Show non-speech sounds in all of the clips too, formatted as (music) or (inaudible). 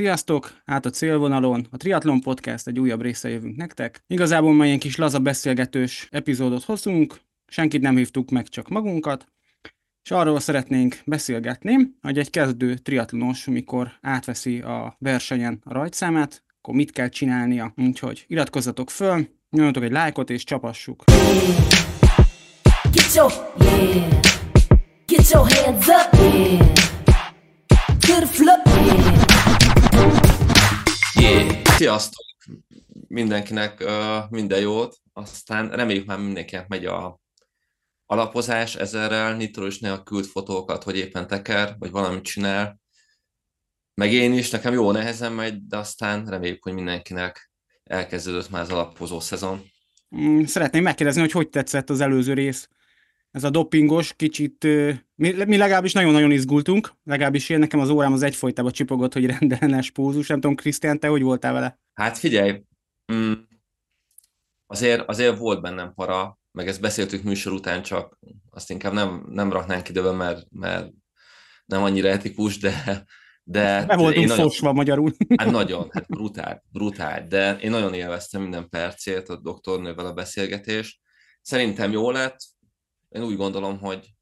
Sziasztok! Át a célvonalon, a Triathlon Podcast egy újabb része jövünk nektek. Igazából ma ilyen kis laza beszélgetős epizódot hozunk, senkit nem hívtuk meg, csak magunkat, és arról szeretnénk beszélgetni, hogy egy kezdő triatlonos, mikor átveszi a versenyen a rajtszámát, akkor mit kell csinálnia. Úgyhogy iratkozzatok föl, nyomjatok egy lájkot és csapassuk. Get your, yeah. Get your hands up, yeah. To the floor, yeah. Yeah. Sziasztok! Mindenkinek minden jót, aztán reméljük már mindenkinek megy a alapozás ezerrel, Nitro is néha küld fotókat, hogy éppen teker, vagy valamit csinál. Meg én is, nekem jó nehezen megy, de aztán reméljük, hogy mindenkinek elkezdődött már az alapozó szezon. Mm, szeretném megkérdezni, hogy hogy tetszett az előző rész. Ez a dopingos, kicsit, mi, mi legalábbis nagyon-nagyon izgultunk, legalábbis én nekem az órám az egyfolytában csipogott, hogy rendellenes pózus, nem tudom, Krisztián, te hogy voltál vele? Hát figyelj, mm, azért, azért volt bennem para, meg ezt beszéltük műsor után, csak azt inkább nem, nem raknánk időben, mert, mert nem annyira etikus, de... de Be voltunk nagyon, fosva magyarul. Hát nagyon, hát brutál, brutál, de én nagyon élveztem minden percét a doktornővel a beszélgetést. Szerintem jó lett, én úgy gondolom, hogy,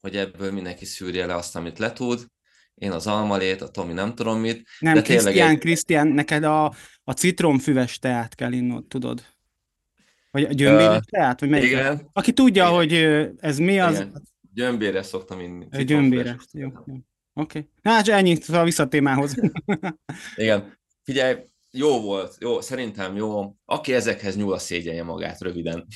hogy ebből mindenki szűrje le azt, amit letud. Én az almalét, a Tomi nem tudom mit. Nem, de Krisztián, egy... Krisztián, neked a, a citromfüves teát kell innod, tudod? Vagy a gyömbéres uh, teát? Vagy melyik? Igen. Aki tudja, igen. hogy ez mi az... Igen. Gyömbéres szoktam inni. Gyömbéres, jó. jó. Oké. Okay. Na, hát ennyit a vissza a témához. (laughs) igen. Figyelj, jó volt, jó, szerintem jó. Aki ezekhez nyúl, a szégyenje magát röviden.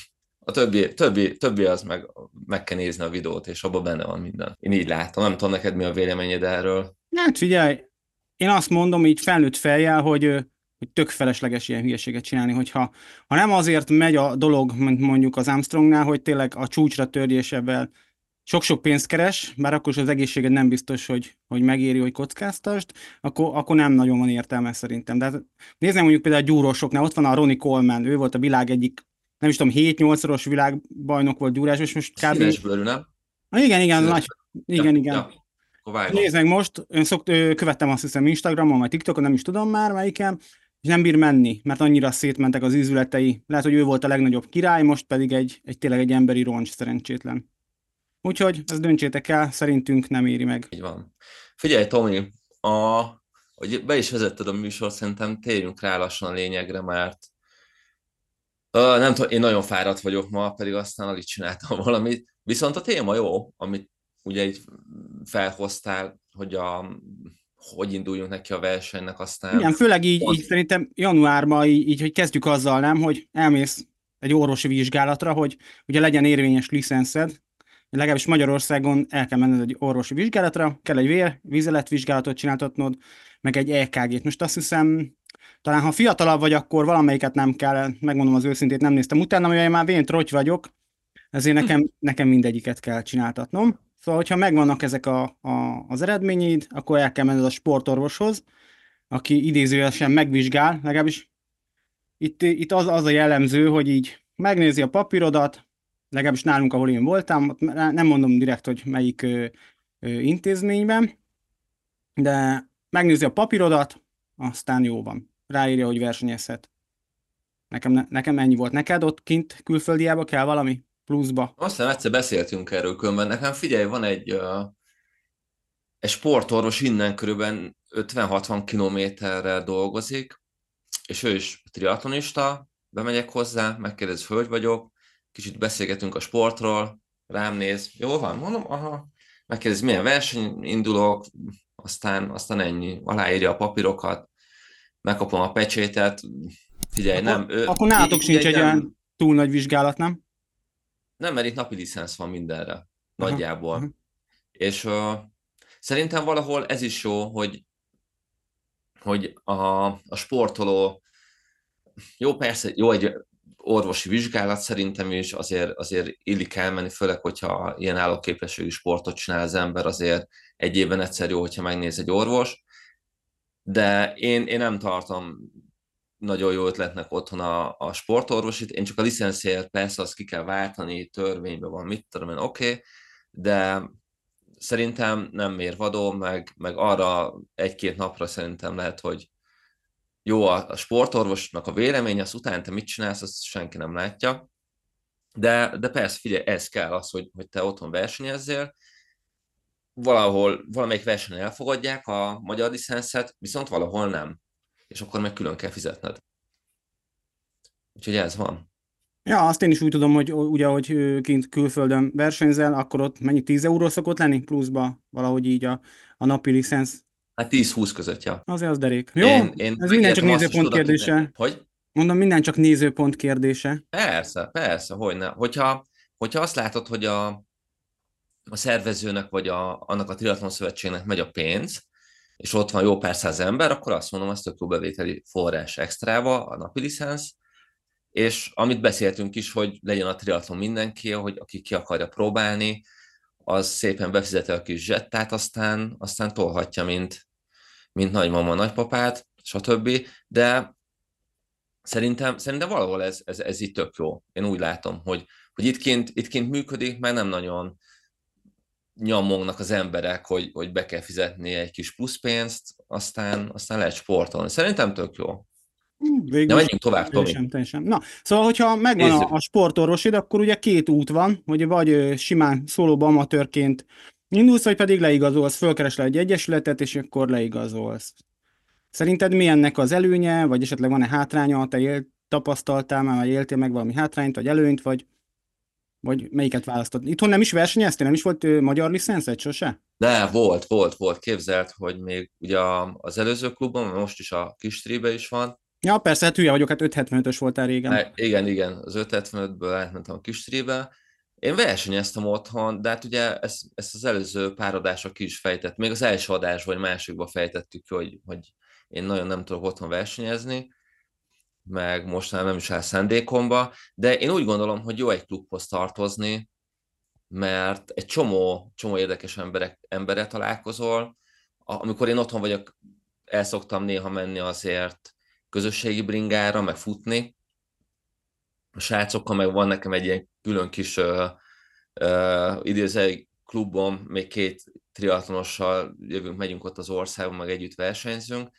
A többi, többi, többi az meg, meg kell nézni a videót, és abban benne van minden. Én így látom. Nem tudom neked mi a véleményed erről. Hát figyelj, én azt mondom így felnőtt fejjel, hogy hogy tök felesleges ilyen hülyeséget csinálni, hogyha ha nem azért megy a dolog, mint mondjuk az Armstrongnál, hogy tényleg a csúcsra törjésevel sok-sok pénzt keres, bár akkor is az egészséged nem biztos, hogy, hogy megéri, hogy kockáztast, akkor, akkor nem nagyon van értelme szerintem. De hát nézzem mondjuk például a gyúrósoknál, ott van a Ronnie Coleman, ő volt a világ egyik, nem is tudom, 7-8-szoros világbajnok volt gyúrás, és most kb. Színes bőrű, nem? Ah, igen, igen, nagy, igen, ja, igen. Ja. Nézd meg most, én szokt, követtem azt hiszem Instagramon, vagy TikTokon, nem is tudom már melyiken, és nem bír menni, mert annyira szétmentek az ízületei. Lehet, hogy ő volt a legnagyobb király, most pedig egy, egy tényleg egy emberi roncs szerencsétlen. Úgyhogy ezt döntsétek el, szerintünk nem éri meg. Így van. Figyelj, Tomi, a, hogy be is vezetted a műsor, szerintem térjünk rá lassan a lényegre, mert uh, nem tudom, én nagyon fáradt vagyok ma, pedig aztán alig csináltam (laughs) valamit. Viszont a téma jó, amit ugye így felhoztál, hogy a hogy induljunk neki a versenynek aztán. Igen, főleg így, így szerintem januárban így, így, hogy kezdjük azzal nem, hogy elmész egy orvosi vizsgálatra, hogy ugye legyen érvényes licenszed, legalábbis Magyarországon el kell menned egy orvosi vizsgálatra, kell egy vér, vizeletvizsgálatot csináltatnod, meg egy EKG-t. Most azt hiszem, talán ha fiatalabb vagy, akkor valamelyiket nem kell, megmondom az őszintét, nem néztem utána, mivel én már vén troty vagyok, ezért nekem, nekem mindegyiket kell csináltatnom. Szóval, hogyha megvannak ezek a, a, az eredményeid, akkor el kell menned a sportorvoshoz, aki idézőjelesen megvizsgál, legalábbis itt, itt az, az a jellemző, hogy így megnézi a papírodat, legalábbis nálunk, ahol én voltam, nem mondom direkt, hogy melyik ö, ö, intézményben, de megnézi a papírodat, aztán jó van. Ráírja, hogy versenyezhet. Nekem, nekem ennyi volt. Neked ott kint külföldiába kell valami? pluszba. Aztán egyszer beszéltünk erről különben. Nekem figyelj, van egy, uh, egy sportorvos innen körülbelül 50-60 kilométerre dolgozik, és ő is triatlonista, bemegyek hozzá, megkérdez, hogy vagyok, kicsit beszélgetünk a sportról, rám néz, jó van, mondom, aha, megkérdez, milyen verseny indulok, aztán, aztán ennyi, aláírja a papírokat, megkapom a pecsétet, figyelj, akkor, nem. Ő, akkor nálatok sincs egy olyan túl nagy vizsgálat, nem? Nem, mert itt napi licensz van mindenre, nagyjából. Uh-huh. És uh, szerintem valahol ez is jó, hogy, hogy a, a sportoló, jó persze, jó egy orvosi vizsgálat szerintem is, azért, azért illik elmenni, főleg, hogyha ilyen állóképességű sportot csinál az ember, azért egy évben egyszer jó, hogyha megnéz egy orvos, de én, én nem tartom nagyon jó ötletnek otthon a, a sportorvosit. Én csak a licenszért persze azt ki kell váltani, törvényben van, mit tudom én, oké, okay, de szerintem nem mérvadó, meg, meg arra egy-két napra szerintem lehet, hogy jó a, a sportorvosnak a vélemény, az után te mit csinálsz, azt senki nem látja. De, de persze, figyelj, ez kell az, hogy, hogy te otthon versenyezzél, valahol, valamelyik versenyen elfogadják a magyar licenszet, viszont valahol nem. És akkor meg külön kell fizetned. Úgyhogy ez van. Ja, azt én is úgy tudom, hogy ugye, hogy kint külföldön versenyzel, akkor ott mennyi 10 euró szokott lenni pluszba, valahogy így a, a napi licensz. Hát 10-20 között, ja. Azért az derék. Jó, én, én ez minden csak nézőpont kérdése. Tudok, hogy? Mondom, minden csak nézőpont kérdése. Persze, persze, hogy ne. Hogyha, hogyha azt látod, hogy a, a szervezőnek vagy a, annak a triatlon szövetségnek megy a pénz, és ott van jó pár száz ember, akkor azt mondom, az tök jó bevételi forrás extrába, a napi licensz, és amit beszéltünk is, hogy legyen a triatlon mindenki, hogy aki ki akarja próbálni, az szépen befizeti a kis zsettát, aztán, aztán tolhatja, mint, mint nagymama, nagypapát, stb. De szerintem, szerintem valahol ez, ez, ez itt tök jó. Én úgy látom, hogy, hogy itt kint, itt kint működik, mert nem nagyon nyomognak az emberek, hogy, hogy be kell fizetni egy kis pluszpénzt, aztán, aztán lehet sportolni. Szerintem tök jó. Végül De menjünk tovább, Tomi. Teljesen, teljesen. Na, szóval, hogyha megvan a, a sportorvosid, akkor ugye két út van, hogy vagy simán szólóba amatőrként indulsz, vagy pedig leigazolsz, fölkeresel egy egyesületet, és akkor leigazolsz. Szerinted mi ennek az előnye, vagy esetleg van-e hátránya, te él, tapasztaltál már, vagy éltél meg valami hátrányt, vagy előnyt, vagy, vagy melyiket választod? Itthon nem is versenyeztél, nem is volt ö, magyar licenszed sose? De, volt, volt, volt. Képzelt, hogy még ugye az előző klubban, most is a kis is van, Ja, persze, hát hülye vagyok, hát 575-ös voltál régen. Hát, igen, igen, az 575-ből átmentem a kis trébe. Én versenyeztem otthon, de hát ugye ezt, ezt az előző pár adásra ki is fejtett, még az első adás vagy másikba fejtettük ki, hogy, hogy én nagyon nem tudok otthon versenyezni, meg most nem is áll szándékomba, de én úgy gondolom, hogy jó egy klubhoz tartozni, mert egy csomó, csomó érdekes emberek, emberre találkozol. Amikor én otthon vagyok, el szoktam néha menni azért közösségi bringára, meg futni. A srácokkal meg van nekem egy ilyen külön kis uh, uh, idézői klubom, még két triatlonossal jövünk, megyünk ott az országban, meg együtt versenyzünk.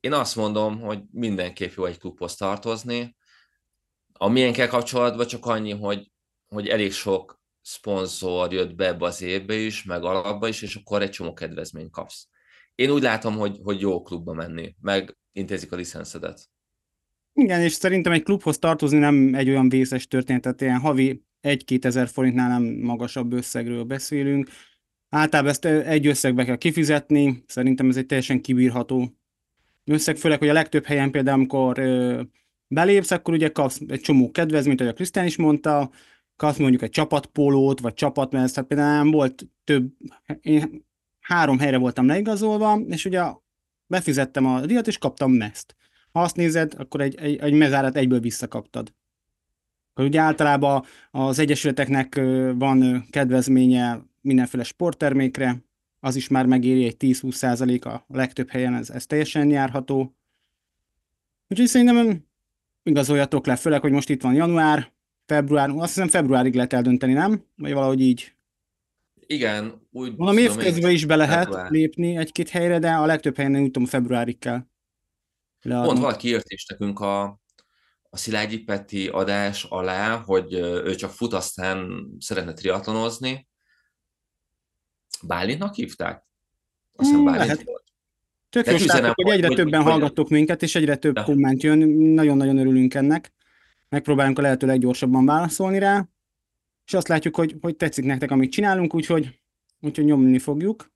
Én azt mondom, hogy mindenképp jó egy klubhoz tartozni. A milyenkkel kapcsolatban csak annyi, hogy, hogy elég sok szponzor jött be ebbe az évbe is, meg alapba is, és akkor egy csomó kedvezményt kapsz. Én úgy látom, hogy, hogy jó klubba menni, meg intézik a licenszedet. Igen, és szerintem egy klubhoz tartozni nem egy olyan vészes történet, tehát ilyen havi 1-2 ezer forintnál nem magasabb összegről beszélünk. Általában ezt egy összegbe kell kifizetni, szerintem ez egy teljesen kibírható összeg, főleg, hogy a legtöbb helyen például, amikor ö, belépsz, akkor ugye kapsz egy csomó kedvezményt, ahogy a Krisztián is mondta, kapsz mondjuk egy csapatpólót, vagy csapatmezt, tehát például nem volt több, én három helyre voltam leigazolva, és ugye befizettem a díjat, és kaptam mezt. Ha azt nézed, akkor egy, egy, egy mezárat egyből visszakaptad. Akkor ugye általában az egyesületeknek van kedvezménye mindenféle sporttermékre, az is már megéri egy 10-20 százalék a legtöbb helyen, ez, ez teljesen járható. Úgyhogy szerintem igazoljatok le, főleg, hogy most itt van január, február, azt hiszem februárig lehet eldönteni, nem? Vagy valahogy így. Igen, úgy Mondom, évközben is be lehet február. lépni egy-két helyre, de a legtöbb helyen úgy tudom februárig kell. Leadni. Pont valaki írt is nekünk a, a Szilágyi Peti adás alá, hogy ő csak fut, aztán szeretne triatlonozni. Bálintnak hívták? Azt hiszem hmm, Bálint lehet. volt. Tök jó üzenem, hogy egyre hogy, többen hogy, hallgattok hogy... minket, és egyre több de. komment jön. Nagyon-nagyon örülünk ennek. Megpróbálunk a lehető leggyorsabban válaszolni rá és azt látjuk, hogy, hogy tetszik nektek, amit csinálunk, úgyhogy, úgyhogy nyomni fogjuk.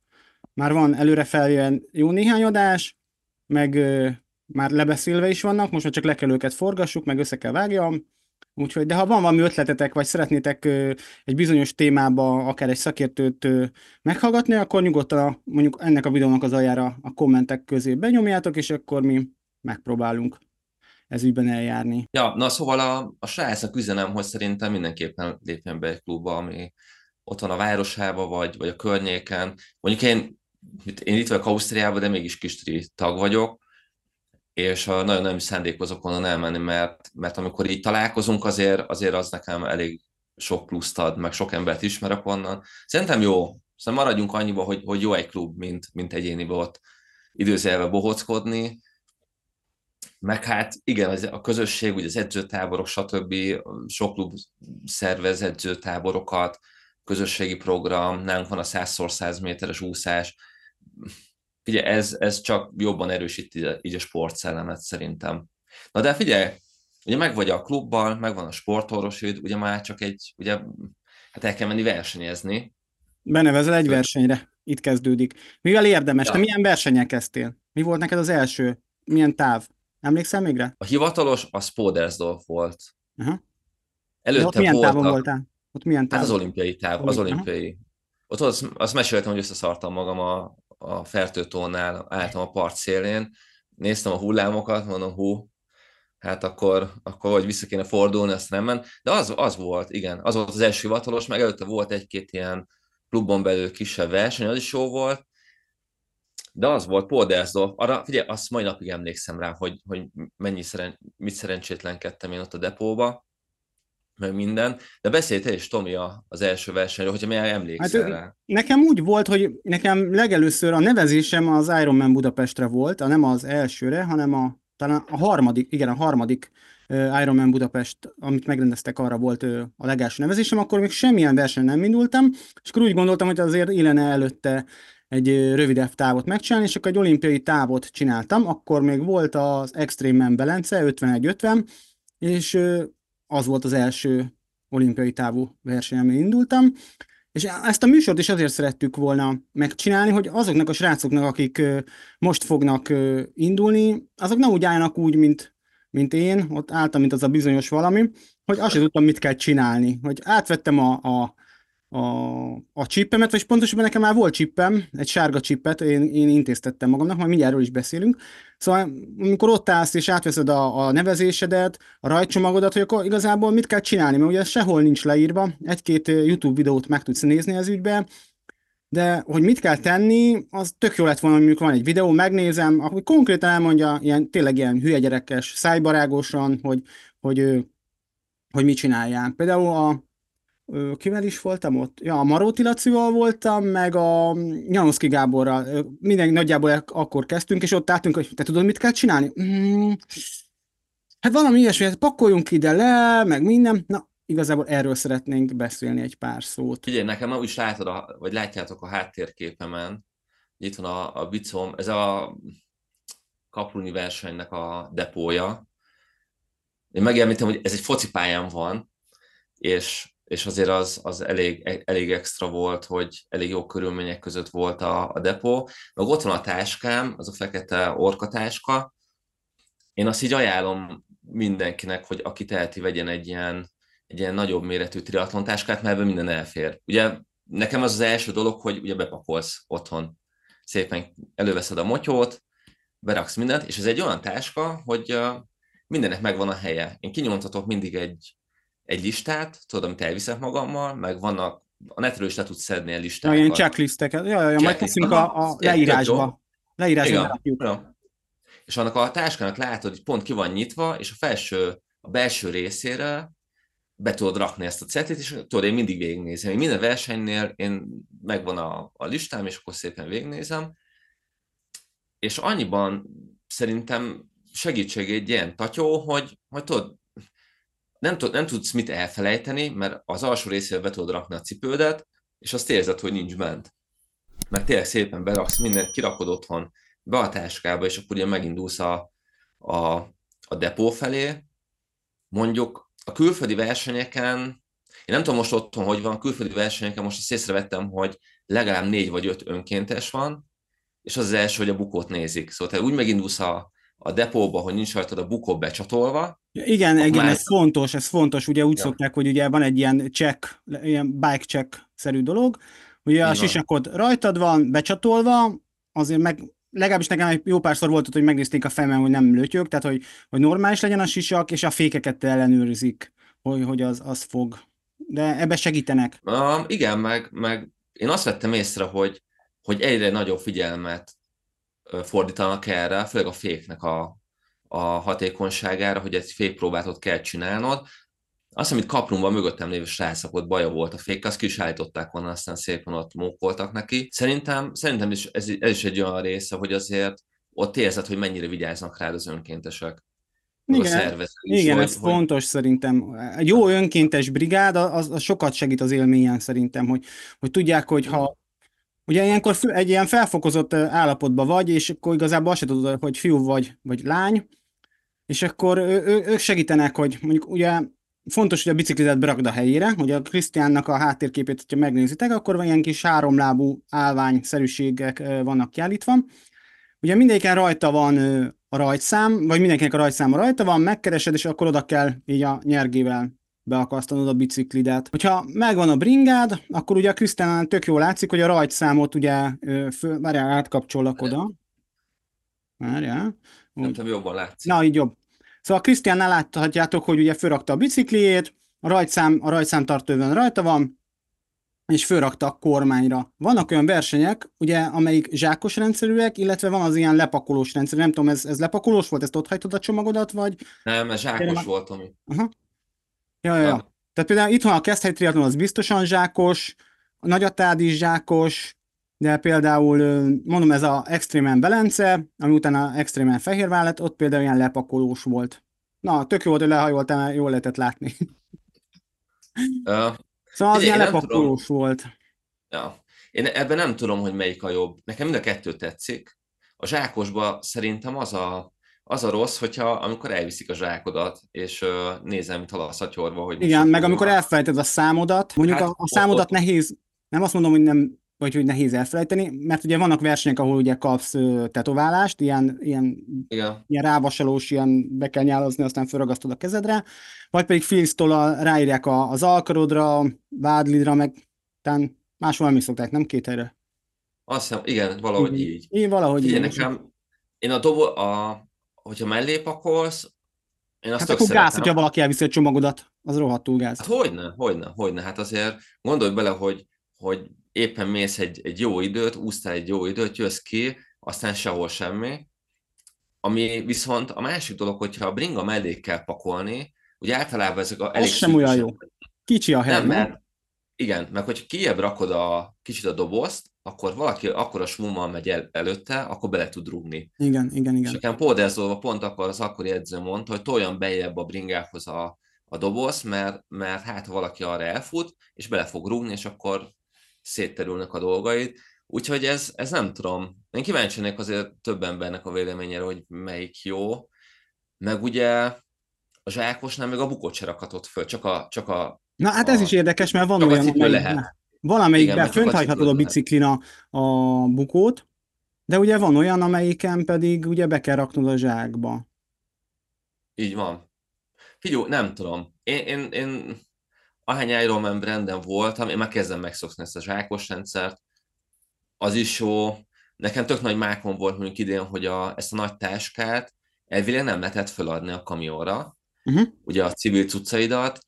Már van előre feljön jó néhány adás, meg ö, már lebeszélve is vannak, most már csak le kell őket forgassuk, meg össze kell vágjam, Úgyhogy, de ha van valami ötletetek, vagy szeretnétek ö, egy bizonyos témába akár egy szakértőt ö, meghallgatni, akkor nyugodtan a, mondjuk ennek a videónak az aljára a kommentek közé benyomjátok, és akkor mi megpróbálunk ez ügyben eljárni. Ja, na szóval a, a srácnak üzenem, szerintem mindenképpen lépjen be egy klubba, ami ott van a városába, vagy, vagy a környéken. Mondjuk én, én itt vagyok Ausztriában, de mégis kistri tag vagyok, és nagyon nem szándékozok onnan elmenni, mert, mert amikor így találkozunk, azért, azért az nekem elég sok pluszt ad, meg sok embert ismerek onnan. Szerintem jó, Szóval maradjunk annyiba, hogy, hogy jó egy klub, mint, mint egyéni ott időzelve bohockodni, meg hát igen, az, a közösség, ugye az edzőtáborok, stb. Sok klub szervez edzőtáborokat, közösségi program, nálunk van a 100x100 méteres úszás. Figyelj, ez, ez csak jobban erősíti így a sportszellemet szerintem. Na de figyelj, ugye meg vagy a klubban, megvan a sportorvosid, ugye már csak egy, ugye, hát el kell menni versenyezni. Benevezel egy versenyre, itt kezdődik. Mivel érdemes? Ja. Te milyen versenyen kezdtél? Mi volt neked az első? Milyen táv? Emlékszel még rá? A hivatalos a Spodersdorf volt. Uh-huh. Előtte ott milyen voltak, távon voltál? Ott milyen táv? Hát az olimpiai táv, az olimpiai. Uh-huh. Ott az, azt meséltem, hogy összeszartam magam a, a fertőtónál, álltam a part szélén, néztem a hullámokat, mondom, hú, hát akkor, akkor vagy vissza kéne fordulni, azt nem ment. De az, az volt, igen, az volt az első hivatalos, meg előtte volt egy-két ilyen klubon belül kisebb verseny, az is jó volt, de az volt Poldersdorf, arra figyelj, azt mai napig emlékszem rá, hogy, hogy mennyi szeren, mit szerencsétlenkedtem én ott a depóba, meg minden, de beszélt is Tomi az első versenyről, hogyha még emlékszel hát, rá. Nekem úgy volt, hogy nekem legelőször a nevezésem az Ironman Budapestre volt, a nem az elsőre, hanem a, talán a harmadik, igen, a harmadik Ironman Budapest, amit megrendeztek, arra volt a legelső nevezésem, akkor még semmilyen versenyen nem indultam, és akkor úgy gondoltam, hogy azért illene előtte egy rövidebb távot megcsinálni, és akkor egy olimpiai távot csináltam, akkor még volt az Extreme Man Belence 51-50, és az volt az első olimpiai távú verseny, amin indultam, és ezt a műsort is azért szerettük volna megcsinálni, hogy azoknak a srácoknak, akik most fognak indulni, azok ne úgy álljanak úgy, mint, mint én, ott álltam, mint az a bizonyos valami, hogy azt sem tudtam, mit kell csinálni. Hogy átvettem a, a a, a csippemet, vagy pontosabban nekem már volt csippem, egy sárga csippet, én, én intéztettem magamnak, majd mindjárt is beszélünk. Szóval amikor ott állsz és átveszed a, a nevezésedet, a rajcsomagodat, hogy akkor igazából mit kell csinálni, mert ugye sehol nincs leírva, egy-két YouTube videót meg tudsz nézni az ügybe, de hogy mit kell tenni, az tök jó lett volna, hogy van egy videó, megnézem, akkor konkrétan elmondja ilyen, tényleg ilyen hülye gyerekes, szájbarágosan, hogy, hogy, hogy mit csináljál. Például a, kivel is voltam ott? Ja, a Maróti Lacival voltam, meg a Janoszki Gáborral. Minden nagyjából akkor kezdtünk, és ott álltunk, hogy te tudod, mit kell csinálni? Mm, hát valami ilyesmi, hát pakoljunk ide le, meg minden. Na, igazából erről szeretnénk beszélni egy pár szót. Ugye, nekem úgy is látod, a, vagy látjátok a háttérképemen, itt van a, a bicom, ez a kapluni versenynek a depója. Én megjelenítem, hogy ez egy focipályán van, és és azért az, az elég, elég extra volt, hogy elég jó körülmények között volt a, a depó. Meg ott van a táskám, az a fekete orkatáska. Én azt így ajánlom mindenkinek, hogy aki teheti, vegyen egy ilyen, egy ilyen nagyobb méretű triatlontáskát, mert ebben minden elfér. Ugye nekem az az első dolog, hogy ugye bepakolsz otthon. Szépen előveszed a motyót, beraksz mindent, és ez egy olyan táska, hogy mindennek megvan a helye. Én kinyomtatok mindig egy, egy listát, tudod, amit elviszek magammal, meg vannak, a netről is le tudsz szedni a listákat. Ja, ilyen checklisteket, ja, ja, majd teszünk a, a leírásba. Leírásba ja. És annak a táskának látod, hogy pont ki van nyitva, és a felső, a belső részére be tudod rakni ezt a cetlit, és tudod, én mindig végignézem. Én minden versenynél én megvan a, a listám, és akkor szépen végignézem. És annyiban szerintem segítség egy ilyen tatyó, hogy, hogy tudod, nem, tud, nem tudsz mit elfelejteni, mert az alsó részére be tudod rakni a cipődet, és azt érzed, hogy nincs bent. Mert tényleg szépen beraksz mindent, kirakod otthon be a táskába, és akkor ugye megindulsz a, a, a depó felé. Mondjuk a külföldi versenyeken, én nem tudom most otthon, hogy van, külföldi versenyeken most azt észrevettem, hogy legalább négy vagy öt önkéntes van, és az az első, hogy a bukót nézik. Szóval te úgy megindulsz a, a depóba, hogy nincs rajtad a bukó becsatolva. Igen, igen, már... ez fontos, ez fontos. Ugye úgy ja. szokták, hogy ugye van egy ilyen check, ilyen bike check-szerű dolog, ugye Igen. a sisakod rajtad van, becsatolva, azért meg legalábbis nekem egy jó párszor volt, hogy megnézték a femen, hogy nem lötyög, tehát hogy, hogy normális legyen a sisak, és a fékeket ellenőrzik, hogy, hogy az, az fog. De ebbe segítenek. Uh, igen, meg, meg én azt vettem észre, hogy, hogy egyre nagyobb figyelmet fordítanak erre, főleg a féknek a, a hatékonyságára, hogy egy fékpróbát ott kell csinálnod. azt, amit kaprumban mögöttem lévő srácok baja volt a fék, azt ki is állították volna, aztán szépen ott mókoltak neki. Szerintem, szerintem is ez, ez is egy olyan része, hogy azért ott érzed, hogy mennyire vigyáznak rád az önkéntesek. Igen, igen hogy, ez hogy... fontos szerintem. Egy jó önkéntes brigád, az, az sokat segít az élményen szerintem, hogy, hogy tudják, hogy ha Ugye ilyenkor egy ilyen felfokozott állapotban vagy, és akkor igazából azt se tudod, hogy fiú vagy, vagy lány, és akkor ő, ő, ők segítenek, hogy mondjuk ugye fontos, hogy a biciklidet berakd a helyére, hogy a Krisztiánnak a háttérképét, hogyha megnézitek, akkor van ilyen kis háromlábú állványszerűségek vannak kiállítva. Ugye mindegyiken rajta van a rajtszám, vagy mindenkinek a rajtszáma rajta van, megkeresed, és akkor oda kell így a nyergével beakasztanod a biciklidet. Hogyha megvan a bringád, akkor ugye a Krisztiánán tök jól látszik, hogy a rajtszámot ugye, föl, várjál, átkapcsolok oda. Várjál. Nem tudom, jobban látszik. Na, így jobb. Szóval a Krisztiánnál láthatjátok, hogy ugye fölrakta a bicikliét, a rajtszám, a rajtszámtartőben rajta van, és fölrakta a kormányra. Vannak olyan versenyek, ugye, amelyik zsákos rendszerűek, illetve van az ilyen lepakolós rendszer. Nem tudom, ez, ez lepakolós volt, ezt ott hagytad a csomagodat, vagy? Nem, ez zsákos Kérem, volt, ami. Aha. Ja, ja, ja. Tehát például itthon a Keszthely triatlon az biztosan zsákos, a Nagyatád is zsákos, de például mondom ez a Extremen Belence, ami utána Extremen Fehérvár lett, ott például ilyen lepakolós volt. Na, tök jó volt, hogy lehajoltál, jól lehetett látni. (laughs) Uh, szóval az ilyen lepakolós tudom, volt. Ja. Én ebben nem tudom, hogy melyik a jobb. Nekem mind a kettő tetszik. A zsákosba szerintem az a, az a rossz, hogyha amikor elviszik a zsákodat, és uh, nézem, mint halaszatyorva, hogy... Igen, meg amikor elfelejted a számodat, mondjuk hát, a, a számodat ott, nehéz, nem azt mondom, hogy nem vagy hogy nehéz elfelejteni, mert ugye vannak versenyek, ahol ugye kapsz tetoválást, ilyen, ilyen, Igen. ilyen rávasalós, ilyen be kell nyálazni, aztán felragasztod a kezedre, vagy pedig filztól ráírják a, az alkarodra, vádlidra, meg talán máshol nem is szokták, nem két helyre. Azt hiszem, igen, valahogy így. így. Én valahogy így. nekem, én a dobo, a, hogyha mellé pakolsz, én azt hát akkor szeretem. gáz, hogyha valaki elviszi a csomagodat, az rohadtul gáz. Hát hogyne, hogyne, hogyne. Hát azért gondolj bele, hogy, hogy éppen mész egy, egy jó időt, úsztál egy jó időt, jössz ki, aztán sehol semmi. Ami viszont a másik dolog, hogyha a bringa mellé kell pakolni, ugye általában ezek a elég... Az sem olyan jó. Kicsi a hely, nem? Mert, igen, mert hogyha kijebb rakod a kicsit a dobozt, akkor valaki akkor a svummal megy el, előtte, akkor bele tud rúgni. Igen, igen, igen. És nekem póderzolva pont akkor az akkori edző mondta, hogy toljan bejebb a bringához a, a doboz, mert, mert hát valaki arra elfut, és bele fog rúgni, és akkor szétterülnek a dolgaid. Úgyhogy ez, ez nem tudom. Én kíváncsi lennék azért több embernek a véleményére, hogy melyik jó. Meg ugye a zsákosnál még a bukót se rakhatott föl, csak a, csak a Na hát ez a, is érdekes, mert van olyan, amelyik, lehet. Valamelyikben fönt hagyhatod a biciklin a, a bukót, de ugye van olyan, amelyiken pedig ugye be kell raknod a zsákba. Így van. Figyelj, nem tudom. Én, én, én ahány Ironman branden voltam, én már kezdem megszokni ezt a zsákos rendszert, az is jó. Nekem tök nagy mákon volt mondjuk idén, hogy a, ezt a nagy táskát elvileg nem lehetett feladni a kamionra, uh-huh. ugye a civil cuccaidat,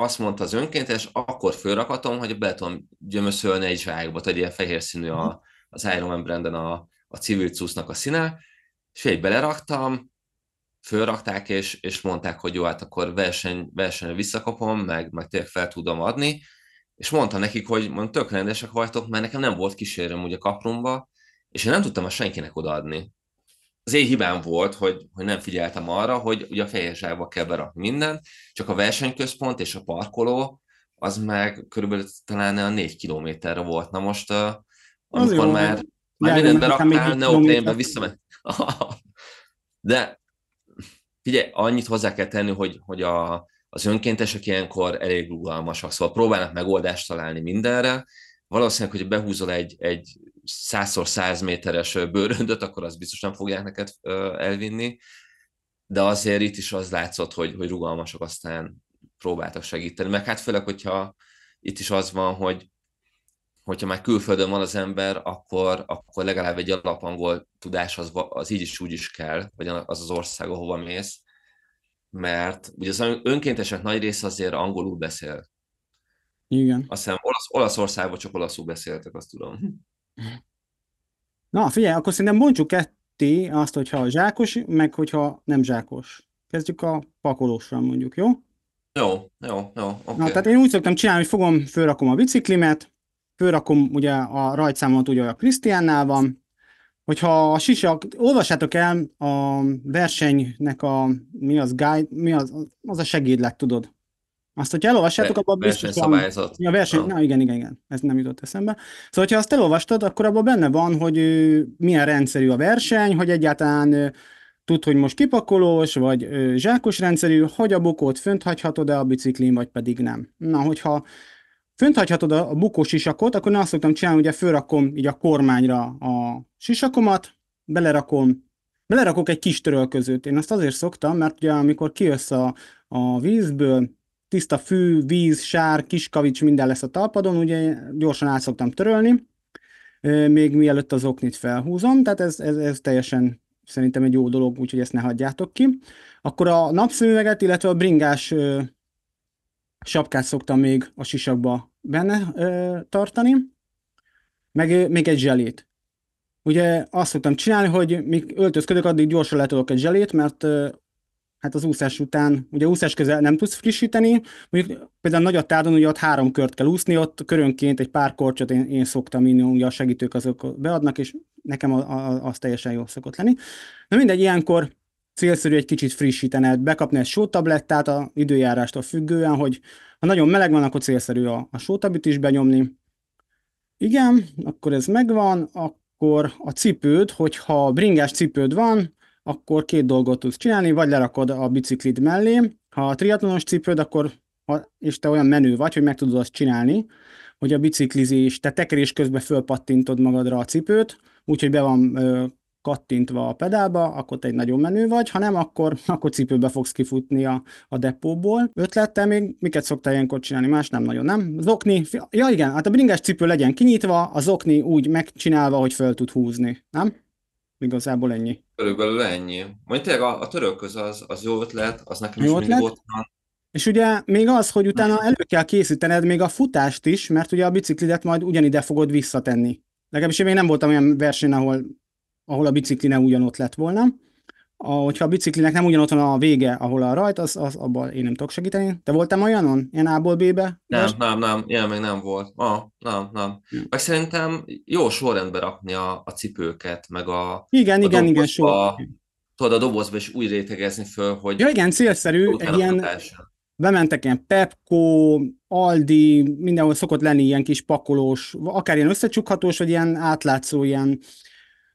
azt mondta az önkéntes, akkor fölrakatom, hogy be tudom gyömöszölni egy zsákba, egy ilyen fehér színű a, mhm. az Ironman branden a, a civil cuccnak a színe, és egy beleraktam, fölrakták, és, és mondták, hogy jó, hát akkor verseny, versenyre visszakapom, meg, meg tényleg fel tudom adni, és mondta nekik, hogy mondjuk tök rendesek vagytok, mert nekem nem volt kísérőm ugye kaprumba, és én nem tudtam a senkinek odaadni. Az én hibám volt, hogy, hogy nem figyeltem arra, hogy ugye a fehér kell berakni mindent, csak a versenyközpont és a parkoló, az meg körülbelül talán a négy kilométerre volt. Na most, amikor már, már mindent beraktál, neoprénbe visszament. (laughs) De figyelj, annyit hozzá kell tenni, hogy, hogy a, az önkéntesek ilyenkor elég rugalmasak, szóval próbálnak megoldást találni mindenre. Valószínűleg, hogy behúzol egy, egy 100x100 méteres bőröndöt, akkor az biztos nem fogják neked elvinni, de azért itt is az látszott, hogy, hogy rugalmasok aztán próbáltak segíteni, meg hát főleg, hogyha itt is az van, hogy hogyha már külföldön van az ember, akkor, akkor legalább egy alapangol tudás az, az így is úgy is kell, vagy az az ország, ahova mész, mert ugye az önkéntesek nagy része azért angolul beszél. Igen. Azt hiszem Olasz, Olaszországban csak olaszul beszéltek, azt tudom. Na, figyelj, akkor szerintem bontsuk ketté azt, hogyha zsákos, meg hogyha nem zsákos. Kezdjük a pakolósra mondjuk, jó? Jó, jó, jó, oké. Na, tehát én úgy szoktam csinálni, hogy fogom, fölrakom a biciklimet, fölrakom ugye a rajtszámot, ugye a Krisztiánnál van, hogyha a sisak, olvassátok el a versenynek a, mi az guide, mi az, az a segédlet, tudod. Azt, hogyha elolvassátok, abban biztos van... Ja, verseny, na igen, igen, igen, ez nem jutott eszembe. Szóval, hogyha azt elolvastad, akkor abban benne van, hogy milyen rendszerű a verseny, hogy egyáltalán tud, hogy most kipakolós, vagy zsákos rendszerű, hogy a bukót fönt hagyhatod-e a biciklin, vagy pedig nem. Na, hogyha fönt hagyhatod a, a bukós sisakot, akkor én azt szoktam csinálni, ugye fölrakom így a kormányra a sisakomat, belerakom, belerakok egy kis törölközőt. Én azt azért szoktam, mert ugye amikor kijössz a, a vízből, tiszta fű, víz, sár, kis kavics, minden lesz a talpadon, ugye gyorsan át szoktam törölni, még mielőtt az oknit felhúzom, tehát ez, ez, ez teljesen szerintem egy jó dolog, úgyhogy ezt ne hagyjátok ki. Akkor a napszemüveget, illetve a bringás ö, sapkát szoktam még a sisakba benne ö, tartani, meg még egy zselét. Ugye azt szoktam csinálni, hogy míg öltözködök, addig gyorsan letolok egy zselét, mert ö, hát az úszás után, ugye úszás közel nem tudsz frissíteni, mondjuk például nagy tádon, ugye ott három kört kell úszni, ott körönként egy pár korcsot én, én szoktam inni, ugye a segítők azok beadnak, és nekem az, az teljesen jó szokott lenni. Na mindegy, ilyenkor célszerű egy kicsit frissítened, bekapni egy sótablettát a időjárástól függően, hogy ha nagyon meleg van, akkor célszerű a, a sótabit is benyomni. Igen, akkor ez megvan, akkor a cipőd, hogyha bringás cipőd van, akkor két dolgot tudsz csinálni, vagy lerakod a biciklid mellé, ha a triatlonos cipőd, akkor és te olyan menő vagy, hogy meg tudod azt csinálni, hogy a biciklizés, te tekerés közben fölpattintod magadra a cipőt, úgyhogy be van ö, kattintva a pedálba, akkor te egy nagyon menő vagy, ha nem, akkor, (laughs) akkor cipőbe fogsz kifutni a, a depóból. Ötlettel még miket szoktál ilyenkor csinálni? Más nem nagyon, nem? Zokni, ja igen, hát a bringás cipő legyen kinyitva, a zokni úgy megcsinálva, hogy föl tud húzni, nem? Igazából ennyi. Körülbelül ennyi. Mondjuk tényleg a, a törölköz az, az jó ötlet, az nekem jó is mindig ott van. És ugye még az, hogy utána elő kell készítened még a futást is, mert ugye a biciklidet majd ugyanide fogod visszatenni. Legalábbis én még nem voltam olyan versenyen, ahol, ahol a bicikli nem ugyanott lett volna. A, hogyha a biciklinek nem ugyanott van a vége, ahol a rajt, az, az abban én nem tudok segíteni. Te voltál olyanon? Ilyen A-ból B-be? Nem, most? nem, nem, ilyen még nem volt. Ah, nem, nem. Hm. Meg szerintem jó sorrendbe rakni a, a cipőket, meg a Igen, a igen, igen, sor. Tudod, a dobozba is úgy rétegezni föl, hogy... Ja, igen, célszerű, egy ilyen, bementek ilyen Pepco, Aldi, mindenhol szokott lenni ilyen kis pakolós, akár ilyen összecsukhatós, vagy ilyen átlátszó, ilyen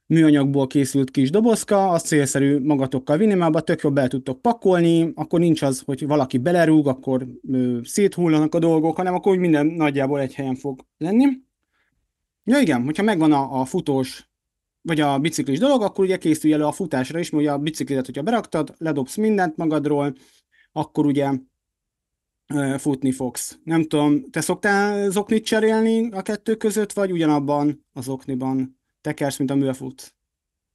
műanyagból készült kis dobozka, az célszerű magatokkal vinni, mert abba tök jobb el tudtok pakolni, akkor nincs az, hogy valaki belerúg, akkor ö, széthullanak a dolgok, hanem akkor minden nagyjából egy helyen fog lenni. Ja igen, hogyha megvan a, a futós vagy a biciklis dolog, akkor ugye készülj elő a futásra is, mert ugye a biciklidet, hogyha beraktad, ledobsz mindent magadról, akkor ugye futni fogsz. Nem tudom, te szoktál zoknit cserélni a kettő között, vagy ugyanabban az okniban tekersz, mint a fut?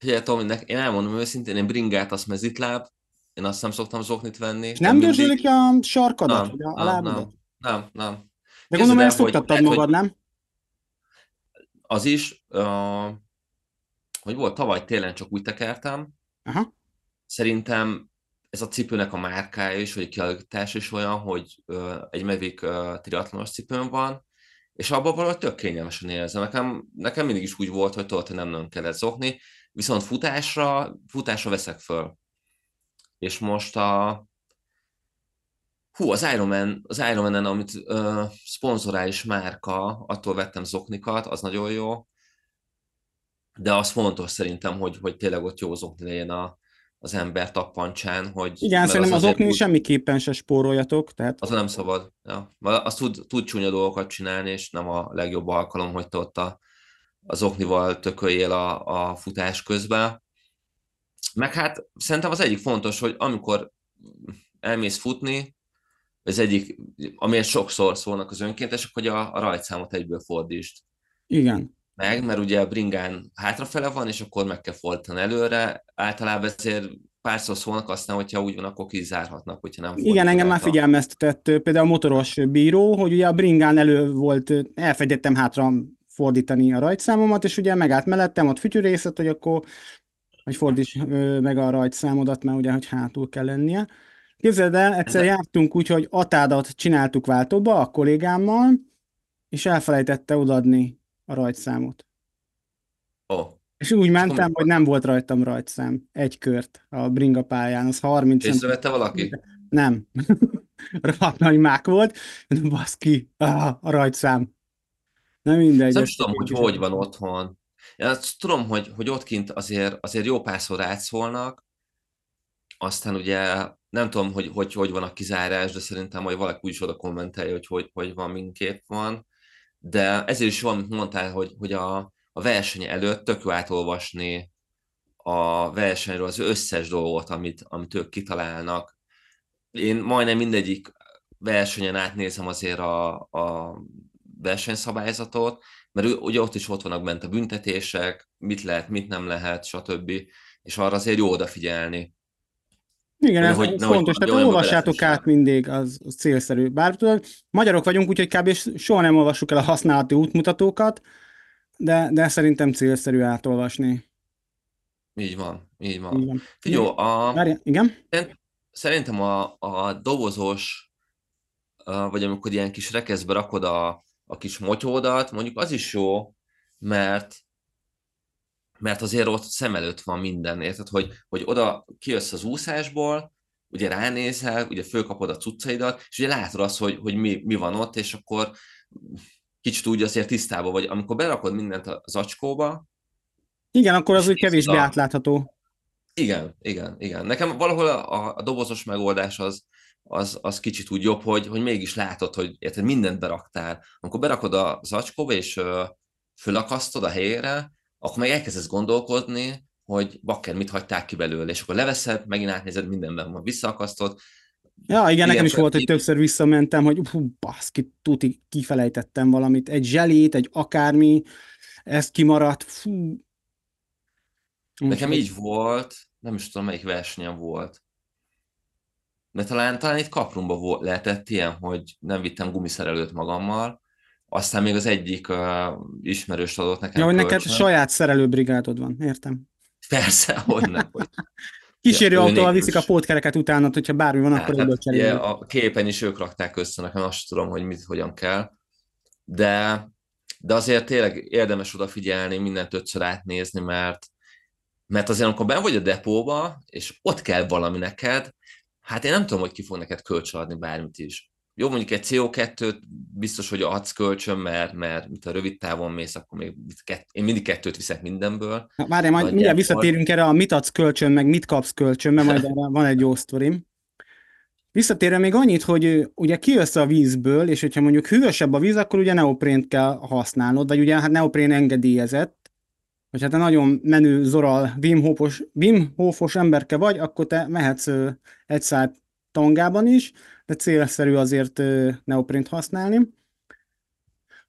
Ugye, Tomi, én elmondom őszintén, én bringát, azt mezitláb, én azt nem szoktam zoknit venni. És nem dörzsölik mindig... a sarkadat, nem, a, a nem, nem, nem, nem. De gondolom, ezt szoktattad magad, hogy... nem? Az is, uh, hogy volt, tavaly télen csak úgy tekertem. Aha. Szerintem ez a cipőnek a márkája is, vagy a kialakítás is olyan, hogy uh, egy Mavic uh, triatlonos cipőm van, és abban valahogy tök kényelmesen érzem. Nekem, nekem mindig is úgy volt, hogy hogy nem nagyon kellett zokni, viszont futásra, futásra veszek föl. És most a, Hú, az Ironman, az Ironman-en, amit uh, szponzorális márka, attól vettem zoknikat, az nagyon jó. De az fontos szerintem, hogy, hogy tényleg ott jó zokni legyen a, az ember tappancsán, hogy... Igen, szerintem az, az okni úgy... semmiképpen se spóroljatok, tehát... Az nem szabad, ja. Azt tud, tud csúnya dolgokat csinálni, és nem a legjobb alkalom, hogy te ott a, az oknival tököljél a, a futás közben. Meg hát szerintem az egyik fontos, hogy amikor elmész futni, az egyik, amiért sokszor szólnak az önkéntesek, hogy a, a rajtszámot egyből fordítsd. Igen meg, mert ugye a bringán hátrafele van, és akkor meg kell fordítani előre. Általában ezért párszor szólnak, aztán, hogyha úgy van, akkor kizárhatnak, hogyha nem Igen, engem már figyelmeztetett például a motoros bíró, hogy ugye a bringán elő volt, elfegyettem hátra fordítani a rajtszámomat, és ugye megállt mellettem, ott fütyűrészet, hogy akkor hogy fordíts meg a rajtszámodat, mert ugye, hogy hátul kell lennie. Képzeld el, egyszer jártunk úgy, hogy atádat csináltuk váltóba a kollégámmal, és elfelejtette odaadni a rajtszámot. Oh. És úgy mentem, hogy nem volt rajtam rajtszám. Egy kört a bringa pályán, az 30 Észrevette valaki? Nem. (laughs) Rohadt nagy mák volt, de baszki, ah, a rajtszám. Nem mindegy. Nem tudom, hogy hogy van otthon. Én azt tudom, hogy, hogy ott kint azért, azért jó párszor átszólnak, aztán ugye nem tudom, hogy, hogy hogy van a kizárás, de szerintem majd valaki úgyis oda kommentelje, hogy hogy, hogy van, minképp van. De ezért is van, mondtál, hogy, hogy a, a verseny előtt tök jó átolvasni a versenyről az összes dolgot, amit, amit ők kitalálnak. Én majdnem mindegyik versenyen átnézem azért a, a versenyszabályzatot, mert ugye ott is ott vannak bent a büntetések, mit lehet, mit nem lehet, stb. És arra azért jó odafigyelni. Igen, ez, hogy, fontos. Tehát olvassátok át mindig, az, az célszerű. Bár tudod, magyarok vagyunk, úgyhogy kb. soha nem olvassuk el a használati útmutatókat, de, de szerintem célszerű átolvasni. Így van, így van. Igen. Figyelj, a... Várja, igen? Szerintem a, a dobozos, vagy amikor ilyen kis rekeszbe rakod a, a kis motyódat, mondjuk az is jó, mert mert azért ott szem előtt van minden, érted, hogy, hogy oda kijössz az úszásból, ugye ránézel, ugye fölkapod a cuccaidat, és ugye látod azt, hogy, hogy mi, mi van ott, és akkor kicsit úgy azért tisztában vagy, amikor berakod mindent az acskóba. Igen, akkor az úgy kevésbé a... átlátható. Igen, igen, igen. Nekem valahol a, a dobozos megoldás az, az, az kicsit úgy jobb, hogy, hogy mégis látod, hogy érted, mindent beraktál. Amikor berakod az acskóba, és ö, fölakasztod a helyére, akkor meg elkezdesz gondolkodni, hogy bakker, mit hagyták ki belőle, és akkor leveszed, megint átnézed, mindenben van visszaakasztod. Ja, igen, igen nekem is volt, hogy többször visszamentem, hogy hú, baszki, tuti, kifelejtettem valamit, egy zselét, egy akármi, ez kimaradt, fú. Nekem így volt, nem is tudom, melyik versenyen volt. De talán, talán itt Kaprumba volt, lehetett ilyen, hogy nem vittem gumiszerelőt magammal, aztán még az egyik uh, ismerős adott nekem Ja, hogy neked saját szerelőbrigádod van, értem. Persze, (laughs) hogy nem. Hogy... Kísérő ja, autóval viszik a pótkereket utána, hogyha bármi van, akkor hát, hát, A képen is ők rakták össze, nekem azt tudom, hogy mit, hogyan kell. De, de azért tényleg érdemes odafigyelni, mindent ötször átnézni, mert, mert azért, amikor ben vagy a depóba, és ott kell valami neked, hát én nem tudom, hogy ki fog neked kölcsönadni bármit is. Jó, mondjuk egy CO2-t biztos, hogy adsz kölcsön, mert, mert mit a rövid távon mész, akkor még kett, én mindig kettőt viszek mindenből. Várj, majd mindjárt visszatérünk erre a mit adsz kölcsön, meg mit kapsz kölcsön, mert majd erre van egy jó sztorim. Visszatérve még annyit, hogy ugye kijössz a vízből, és hogyha mondjuk hűvösebb a víz, akkor ugye neoprént kell használnod, vagy ugye hát neoprén engedélyezett, hogy hát te nagyon menő zoral Wim Hofos, Wim Hofos emberke vagy, akkor te mehetsz egy szállt tangában is, de célszerű azért neoprint használni.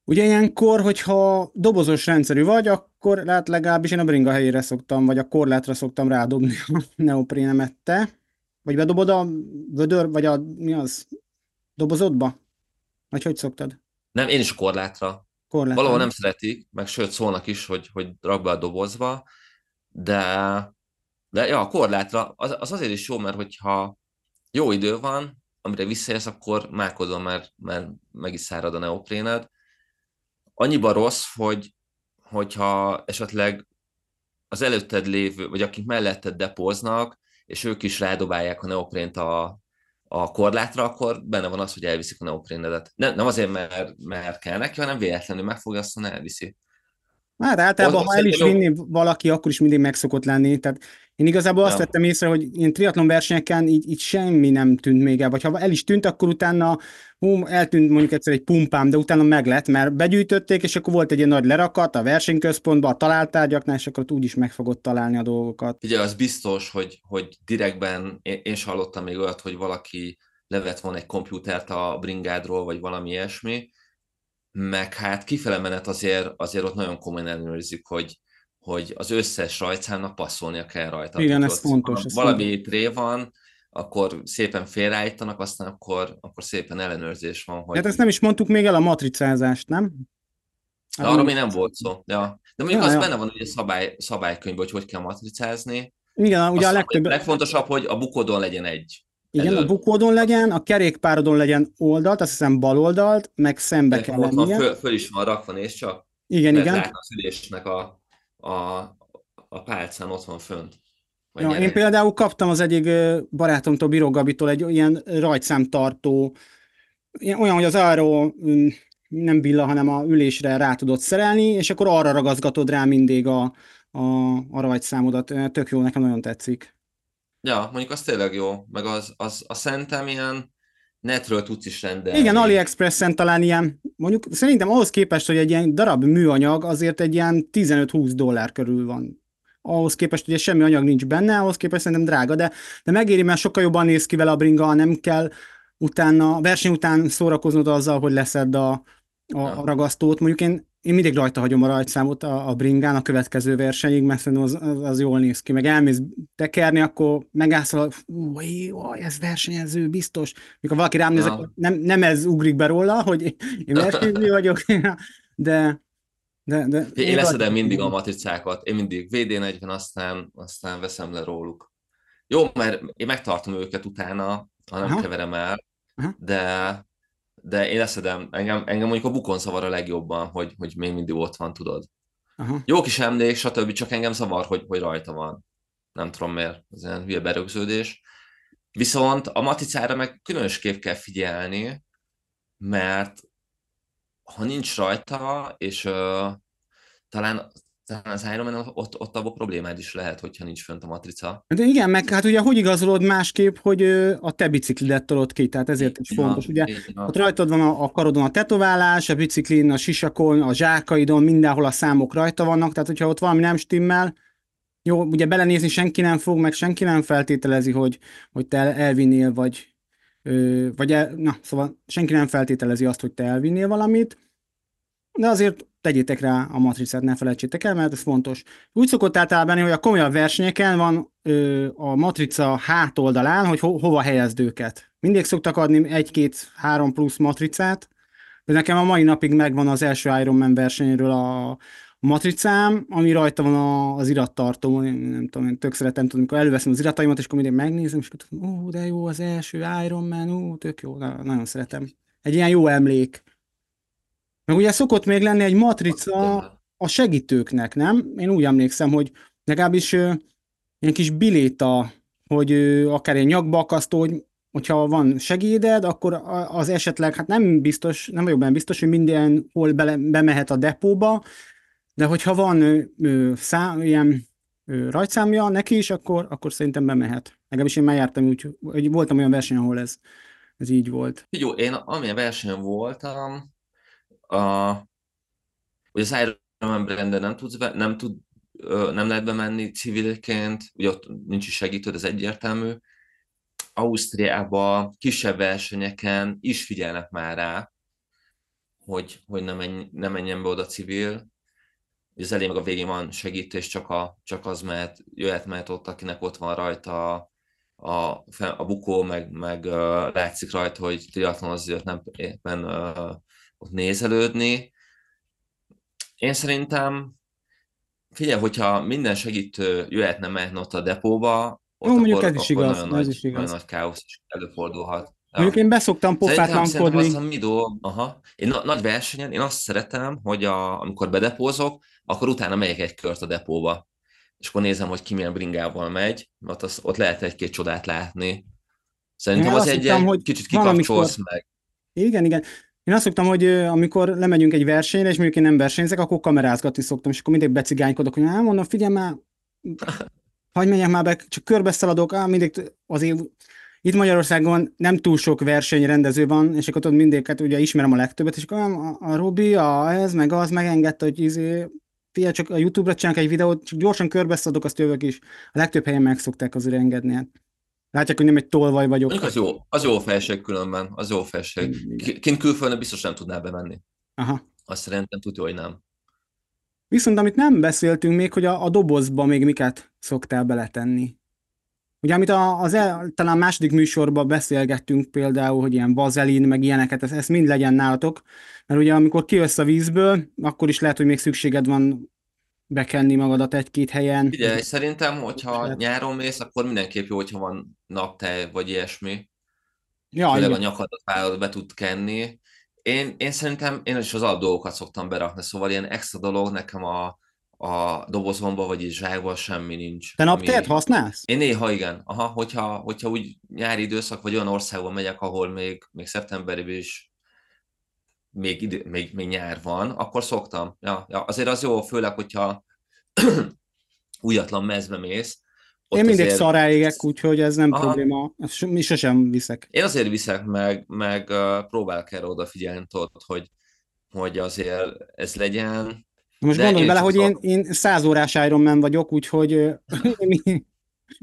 Ugye ilyenkor, hogyha dobozos rendszerű vagy, akkor lehet legalábbis én a bringa helyére szoktam, vagy a korlátra szoktam rádobni a (laughs) neoprénemet te. Vagy bedobod a vödör, vagy a, mi az, dobozodba? Vagy hogy szoktad? Nem, én is a korlátra. korlátra. Valahol nem szeretik, meg sőt szólnak is, hogy, hogy rak be a dobozba, de, de ja, a korlátra az, az azért is jó, mert hogyha jó idő van, amire visszaérsz, akkor mákodom, mert, mert meg is szárad a neopréned. Annyiban rossz, hogy hogyha esetleg az előtted lévő, vagy akik melletted depóznak, és ők is rádobálják a neoprént a, a korlátra, akkor benne van az, hogy elviszik a neoprénedet. Nem, nem azért, mert, mert kell neki, hanem véletlenül megfogja, aztán elviszi. Hát általában, ha el is vinni valaki, akkor is mindig meg szokott lenni. Tehát én igazából azt ja. vettem észre, hogy én triatlon versenyeken így, így semmi nem tűnt még el, vagy ha el is tűnt, akkor utána hú, eltűnt mondjuk egyszer egy pumpám, de utána meg lett, mert begyűjtötték, és akkor volt egy ilyen nagy lerakat a versenyközpontban, a találtárgyaknál, és akkor úgy is meg fogott találni a dolgokat. Ugye az biztos, hogy, hogy direktben, én, én hallottam még olyat, hogy valaki levett volna egy komputert a bringádról, vagy valami ilyesmi, meg hát kifele menet azért, azért ott nagyon komolyan ellenőrizik, hogy, hogy az összes rajtszámnak passzolnia kell rajta. Igen, ez fontos. Ez valami fontos. tré van, akkor szépen félreállítanak, aztán akkor, akkor szépen ellenőrzés van. Hogy... Hát ezt nem is mondtuk még el a matricázást, nem? De arról még nem volt szó. Ja. De mondjuk ja, az ja. benne van ugye szabály, szabálykönyvben, hogy hogy kell matricázni. Igen, ugye Azt a legtöbb... A legfontosabb, hogy a bukodon legyen egy. Igen, elől. a bukódon legyen, a kerékpárodon legyen oldalt, azt hiszem bal oldalt, meg szembe Nekem kell ott lennie. föl, föl is van rakva, nézd csak. Igen, igen. látni az ülésnek a, a, a pálcán ott van fönt. Ja, én például kaptam az egyik barátomtól, Biro Gabitól egy ilyen rajtszámtartó, olyan, hogy az arról mm, nem billa, hanem a ülésre rá tudod szerelni, és akkor arra ragaszgatod rá mindig a, a, a rajtszámodat. Tök jó, nekem nagyon tetszik. Ja, mondjuk az tényleg jó, meg az, az, az szerintem ilyen netről tudsz is rendelni. Igen, AliExpressen talán ilyen, mondjuk szerintem ahhoz képest, hogy egy ilyen darab műanyag azért egy ilyen 15-20 dollár körül van. Ahhoz képest, hogy semmi anyag nincs benne, ahhoz képest szerintem drága, de, de megéri, mert sokkal jobban néz ki vele a bringa, nem kell utána, verseny után szórakoznod azzal, hogy leszed a, a, a ragasztót. Mondjuk én, én mindig rajta hagyom a rajtszámot a, a bringán a következő versenyig, mert szerintem az, az, az jól néz ki. Meg elmész tekerni, akkor megállsz, jó, ez versenyező, biztos. Mikor valaki rám néz, akkor nem, nem ez ugrik be róla, hogy én versenyző (laughs) vagyok, de de, de Én rajta leszedem mindig a matricákat, én mindig VD40, aztán, aztán veszem le róluk. Jó, mert én megtartom őket utána, ha nem Aha. keverem el, Aha. de, de én leszedem, engem, engem mondjuk a bukon zavar a legjobban, hogy, hogy még mindig ott van, tudod. Aha. Jó kis emlék, stb. csak engem zavar, hogy, hogy rajta van. Nem tudom miért, ez ilyen hülye berögződés. Viszont a matricára meg különösképp kell figyelni, mert ha nincs rajta, és uh, talán, talán az Ironman ott, ott abban problémád is lehet, hogyha nincs fönt a matrica. De igen, meg hát ugye hogy igazolod másképp, hogy a te biciklidet tolod ki, tehát ezért is fontos. Ugye van. ott rajtad van a, a karodon a tetoválás, a biciklin, a sisakon, a zsákaidon, mindenhol a számok rajta vannak, tehát hogyha ott valami nem stimmel, jó, ugye belenézni senki nem fog, meg senki nem feltételezi, hogy, hogy te el- elvinnél, vagy, ö, vagy el, na, szóval senki nem feltételezi azt, hogy te elvinnél valamit, de azért tegyétek rá a matricát, ne felejtsétek el, mert ez fontos. Úgy szokott általában hogy a komolyabb versenyeken van ö, a matrica hátoldalán, hogy ho- hova helyezd őket. Mindig szoktak adni egy-két-három plusz matricát, de nekem a mai napig megvan az első Ironman versenyről a, matricám, ami rajta van az irattartón, én nem tudom, én tök szeretem, tudom, amikor előveszem az irataimat, és akkor mindig megnézem, és akkor ó, de jó, az első Ironman, tök jó, na, nagyon szeretem. Egy ilyen jó emlék. Meg ugye szokott még lenni egy matrica a segítőknek, nem? Én úgy emlékszem, hogy legalábbis ö, ilyen kis biléta, hogy ö, akár egy nyakbaakasztó, hogy hogyha van segéded, akkor az esetleg, hát nem biztos, nem vagyok benne biztos, hogy mindenhol bele, bemehet a depóba, de hogyha van ö, ö, szám, ilyen ö, rajtszámja neki is, akkor, akkor szerintem bemehet. Legalábbis én már jártam úgy, hogy voltam olyan verseny, ahol ez, ez így volt. Jó, én amilyen versenyen voltam, a, ugye az Ironman brandon nem tudsz be, nem tud, nem lehet bemenni civilként, ugye ott nincs is segítőd, ez egyértelmű. Ausztriában kisebb versenyeken is figyelnek már rá, hogy, hogy ne, menj, ne menjen be oda civil. Az elején meg a végén van segítés, csak, a, csak az mehet, jöhet mehet ott, akinek ott van rajta a, a, a bukó, meg, meg uh, látszik rajta, hogy triatlon azért nem éppen uh, ott nézelődni. Én szerintem, figyelj, hogyha minden segítő jöhetne mehetne ott a depóba, ott Jó, mondjuk akkor, ez is igaz, nagyon, ez nagy, is igaz. nagyon nagy káosz is előfordulhat. Mondjuk én beszoktam Szerintem, szerintem pofátlankodni. az a mi dolg, aha. Én na- nagy versenyen, én azt szeretem, hogy a, amikor bedepózok, akkor utána megyek egy kört a depóba. És akkor nézem, hogy ki milyen bringával megy, mert az, ott lehet egy-két csodát látni. Szerintem Én az egy, hittem, egy hogy kicsit valamikor- kikapcsolsz meg. Igen, igen. Én azt szoktam, hogy amikor lemegyünk egy versenyre, és mondjuk én nem versenyzek, akkor kamerázgatni szoktam, és akkor mindig becigánykodok, hogy nem mondom, figyelj már, hagyj menjek már be, csak körbeszaladok, á, mindig azért itt Magyarországon nem túl sok versenyrendező van, és akkor tudod mindig, hát ugye ismerem a legtöbbet, és akkor "Ám, a, a Robi, a, ez, meg az, megengedte, hogy izé, figyelj, csak a YouTube-ra csinálok egy videót, csak gyorsan körbeszaladok, azt jövök is. A legtöbb helyen meg szokták azért engedni. Hát. Látják, hogy nem egy tolvaj vagyok. Mondjuk az jó, az jó felség különben, az jó felség. Kint külföldön biztos nem tudná bemenni. Aha. Azt szerintem tudja, hogy nem. Viszont amit nem beszéltünk még, hogy a, a dobozba még miket szoktál beletenni. Ugye, amit a, az el, talán második műsorban beszélgettünk például, hogy ilyen vazelin, meg ilyeneket, ez, ez mind legyen nálatok, mert ugye amikor kijössz a vízből, akkor is lehet, hogy még szükséged van bekenni magadat egy-két helyen. Figyelj, szerintem, hogyha lehet. nyáron mész, akkor mindenképp jó, hogyha van naptej vagy ilyesmi. ja, főleg a nyakadat be tud kenni. Én, én szerintem én is az alapdolgokat szoktam berakni, szóval ilyen extra dolog nekem a, a dobozomba, vagy zsákban semmi nincs. Te naptért használsz? Én néha igen. Aha, hogyha, hogyha úgy nyári időszak, vagy olyan országban megyek, ahol még, még szeptemberben is még, idő, még, még nyár van, akkor szoktam. Ja, ja, azért az jó, főleg, hogyha (clears throat) újatlan mezbe mész. Én mindig azért... szará úgyhogy ez nem Aha. probléma. Ezt mi sosem viszek. Én azért viszek, meg, meg uh, próbálok erre odafigyelni, tudod, hogy, hogy azért ez legyen, most De gondolj bele, hogy én, én száz órás Ironman vagyok, úgyhogy (laughs)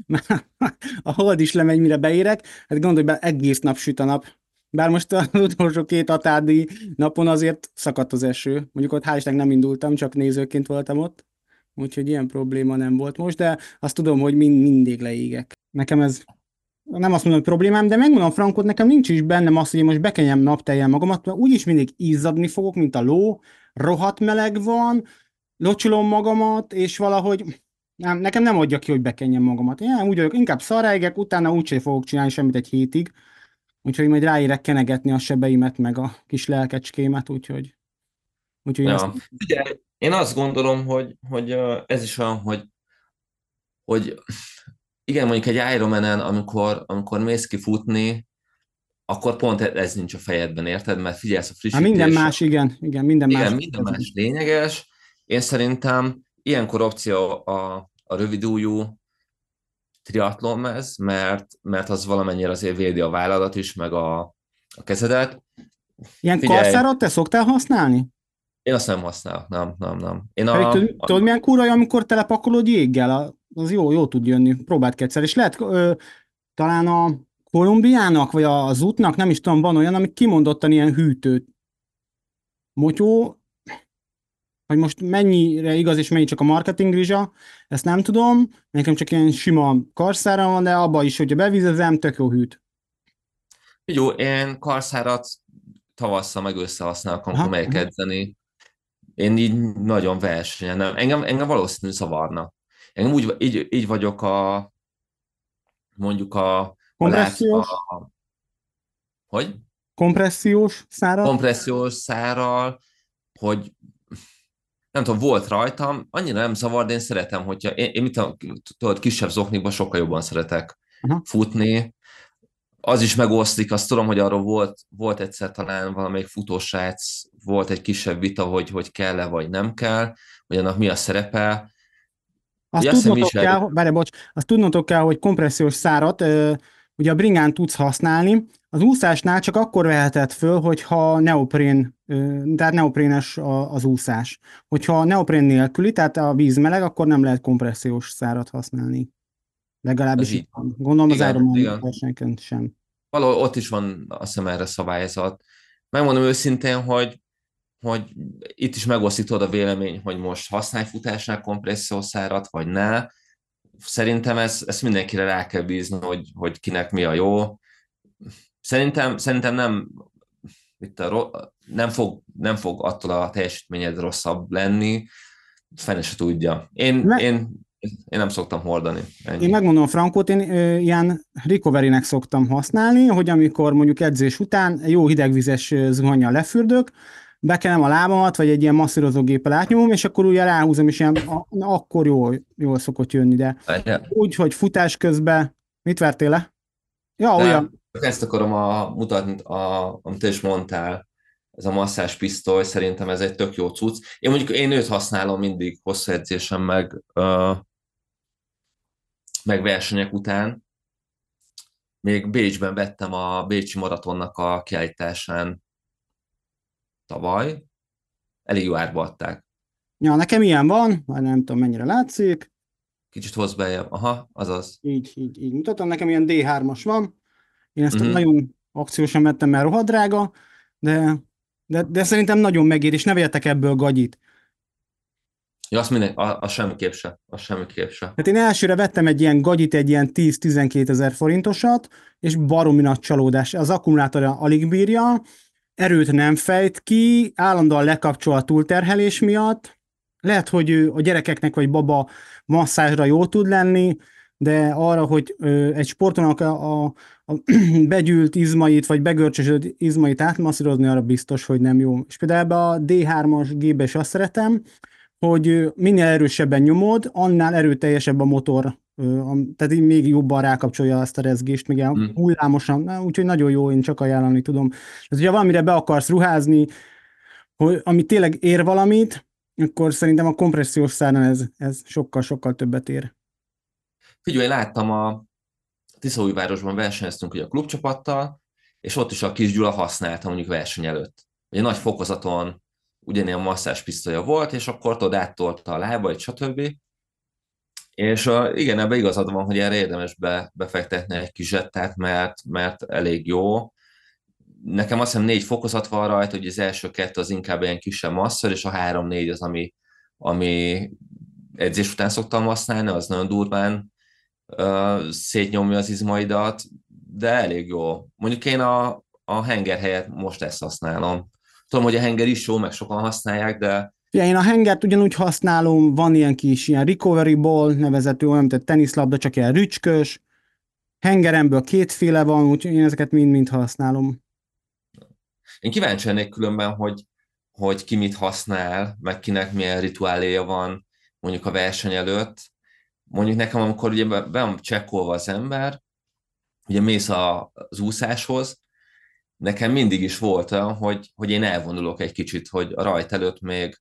(laughs) a hold is lemegy, mire beérek, hát gondolj bele, egész nap süt a nap. Bár most az (laughs) utolsó két atádi napon azért szakadt az eső. Mondjuk ott hál' nem indultam, csak nézőként voltam ott. Úgyhogy ilyen probléma nem volt most, de azt tudom, hogy mind, mindig leégek. Nekem ez nem azt mondom, hogy problémám, de megmondom Frankot, nekem nincs is bennem az, hogy én most bekenjem napteljen magamat, mert úgyis mindig izzadni fogok, mint a ló, rohadt meleg van, locsolom magamat, és valahogy nem, nekem nem adja ki, hogy bekenjem magamat. Én úgy vagyok, inkább szaráigek, utána úgyse fogok csinálni semmit egy hétig, úgyhogy majd ráérek kenegetni a sebeimet, meg a kis lelkecskémet, úgyhogy... úgyhogy ja. ezt... Ugye, én azt gondolom, hogy, hogy ez is olyan, hogy, hogy igen, mondjuk egy Ironman-en, amikor, amikor mész ki futni, akkor pont ez nincs a fejedben, érted? Mert figyelsz a frissítés. Hát minden más, igen, igen, minden igen, más. minden más lényeges. Én szerintem ilyenkor opció a, a rövidújú triatlonmez, mert, mert az valamennyire azért védi a vállalat is, meg a, a kezedet. Ilyen karszárat te szoktál használni? Én azt nem használok, nem, nem, nem. Én a, tudod, a... tudod, milyen kurva, amikor telepakolod jéggel? Az jó, jó tud jönni. Próbáld kétszer. És lehet, ö, talán a Kolumbiának, vagy az útnak, nem is tudom, van olyan, ami kimondottan ilyen hűtőt. Motyó, hogy most mennyire igaz és mennyi csak a marketing rizsa, ezt nem tudom, nekem csak ilyen sima karszára van, de abba is, hogyha bevizezem, tök jó hűt. Jó, én karszárat tavasszal meg összehasználok, amikor megyek edzeni. Én így nagyon versenyen, nem. Engem, engem valószínű zavarna. Engem úgy, így, így vagyok a mondjuk a Kompressziós? A, a, hogy? Kompressziós szárral? Kompressziós szárral, hogy nem tudom, volt rajtam, annyira nem zavar, de én szeretem, hogyha én, én mit tudod, kisebb zoknikban sokkal jobban szeretek uh-huh. futni. Az is megosztik, azt tudom, hogy arról volt, volt egyszer talán valamelyik futósrác, volt egy kisebb vita, hogy, hogy kell-e vagy nem kell, hogy annak mi a szerepe. Azt tudnotok, kell, várj, bocs, azt tudnotok kell, hogy kompressziós szárat ugye a bringán tudsz használni, az úszásnál csak akkor vehetett föl, hogyha neoprén, tehát neoprénes az úszás. Hogyha neoprén nélküli, tehát a víz meleg, akkor nem lehet kompressziós szárat használni. Legalábbis itt van. Gondolom igen, az Ironman versenyként sem. Valahol ott is van azt hiszem erre szabályzat. Megmondom őszintén, hogy hogy itt is megosztítod a vélemény, hogy most használj futásnál kompressziós szárat, vagy ne szerintem ez, ezt mindenkire rá kell bízni, hogy, hogy kinek mi a jó. Szerintem, szerintem nem, itt a, nem, fog, nem fog attól a teljesítményed rosszabb lenni, fene se tudja. Én, Me- én, én nem szoktam hordani. Ennyi. Én megmondom Frankot, én ö, ilyen recovery-nek szoktam használni, hogy amikor mondjuk edzés után jó hidegvizes zuhanyjal lefürdök, bekenem a lábamat, vagy egy ilyen masszírozógéppel átnyomom, és akkor ugye ráhúzom, és ilyen, a, akkor jól, jól szokott jönni, de ja. úgy, hogy futás közben, mit vertél le? Ja, de olyan. Ezt akarom a, mutatni, a, amit te is mondtál, ez a masszás pisztoly, szerintem ez egy tök jó cucc. Én mondjuk én őt használom mindig hosszú edzésem, meg, uh, meg versenyek után. Még Bécsben vettem a Bécsi maratonnak a kiállításán tavaly, elég jó árba adták. Ja, nekem ilyen van, már nem tudom mennyire látszik. Kicsit hozz beljebb, aha, azaz. Így, így, így mutatom, nekem ilyen D3-as van. Én ezt uh-huh. nagyon akciósan vettem, mert rohadrága, de, de, de szerintem nagyon megér, és ne vegyetek ebből gagyit. Ja, azt minden, az a semmiképp se, az semmiképp se. Hát én elsőre vettem egy ilyen gagyit, egy ilyen 10-12 ezer forintosat, és baromi nagy csalódás. Az akkumulátor alig bírja, erőt nem fejt ki, állandóan lekapcsol a túlterhelés miatt, lehet, hogy ő a gyerekeknek vagy baba masszázsra jó tud lenni, de arra, hogy egy sportonak a, a, a (clears throat) begyűlt izmait, vagy begörcsösödött izmait átmasszírozni, arra biztos, hogy nem jó. És például ebbe a D3-as gépbe is azt szeretem, hogy minél erősebben nyomod, annál erőteljesebb a motor, tehát így még jobban rákapcsolja azt a rezgést, még ilyen hmm. hullámosan, úgyhogy nagyon jó, én csak ajánlani tudom. Tehát, hogyha valamire be akarsz ruházni, hogy, ami tényleg ér valamit, akkor szerintem a kompressziós száron ez, ez sokkal-sokkal többet ér. Figyelj, láttam a Tiszaújvárosban versenyeztünk ugye a klubcsapattal, és ott is a kis Gyula használta mondjuk verseny előtt. Ugye nagy fokozaton ugyanilyen masszás pisztolya volt, és akkor tudod áttolta a lábait, stb. És uh, igen, ebben igazad van, hogy erre érdemes be, befektetni egy kis zsettát, mert, mert elég jó. Nekem azt hiszem négy fokozat van rajta, hogy az első kettő az inkább ilyen kisebb masszor, és a három-négy az, ami, ami edzés után szoktam használni, az nagyon durván uh, szétnyomja az izmaidat, de elég jó. Mondjuk én a, a henger helyett most ezt használom. Tudom, hogy a henger is jó, meg sokan használják, de Ja, én a hengert ugyanúgy használom, van ilyen kis ilyen recovery ball nevezető, olyan, egy teniszlabda, csak ilyen rücskös. Hengeremből kétféle van, úgyhogy én ezeket mind-mind használom. Én kíváncsi lennék különben, hogy, hogy ki mit használ, meg kinek milyen rituáléja van mondjuk a verseny előtt. Mondjuk nekem, amikor ugye be van csekkolva az ember, ugye mész az úszáshoz, nekem mindig is volt olyan, hogy, hogy én elvonulok egy kicsit, hogy a rajt előtt még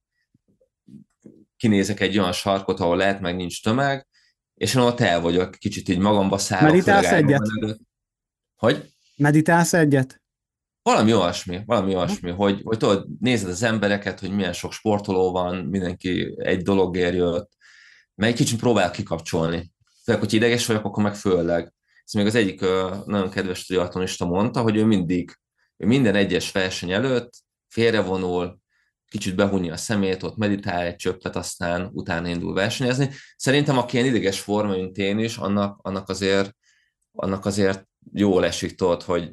kinézek egy olyan sarkot, ahol lehet, meg nincs tömeg, és én ott el vagyok, kicsit így magamba szállok. Meditálsz egyet? Hogy? Meditálsz egyet? Valami olyasmi, valami olyasmi, hogy, hogy tudod, nézed az embereket, hogy milyen sok sportoló van, mindenki egy dologért jött, meg egy kicsit próbál kikapcsolni. Főleg, hogy ideges vagyok, akkor meg főleg. Ez még az egyik nagyon kedves triatlonista mondta, hogy ő mindig, ő minden egyes verseny előtt félrevonul, kicsit behunja a szemét, ott meditál egy csöppet, aztán utána indul versenyezni. Szerintem aki ilyen ideges forma, mint én is, annak, annak, azért, annak azért jól esik tudod, hogy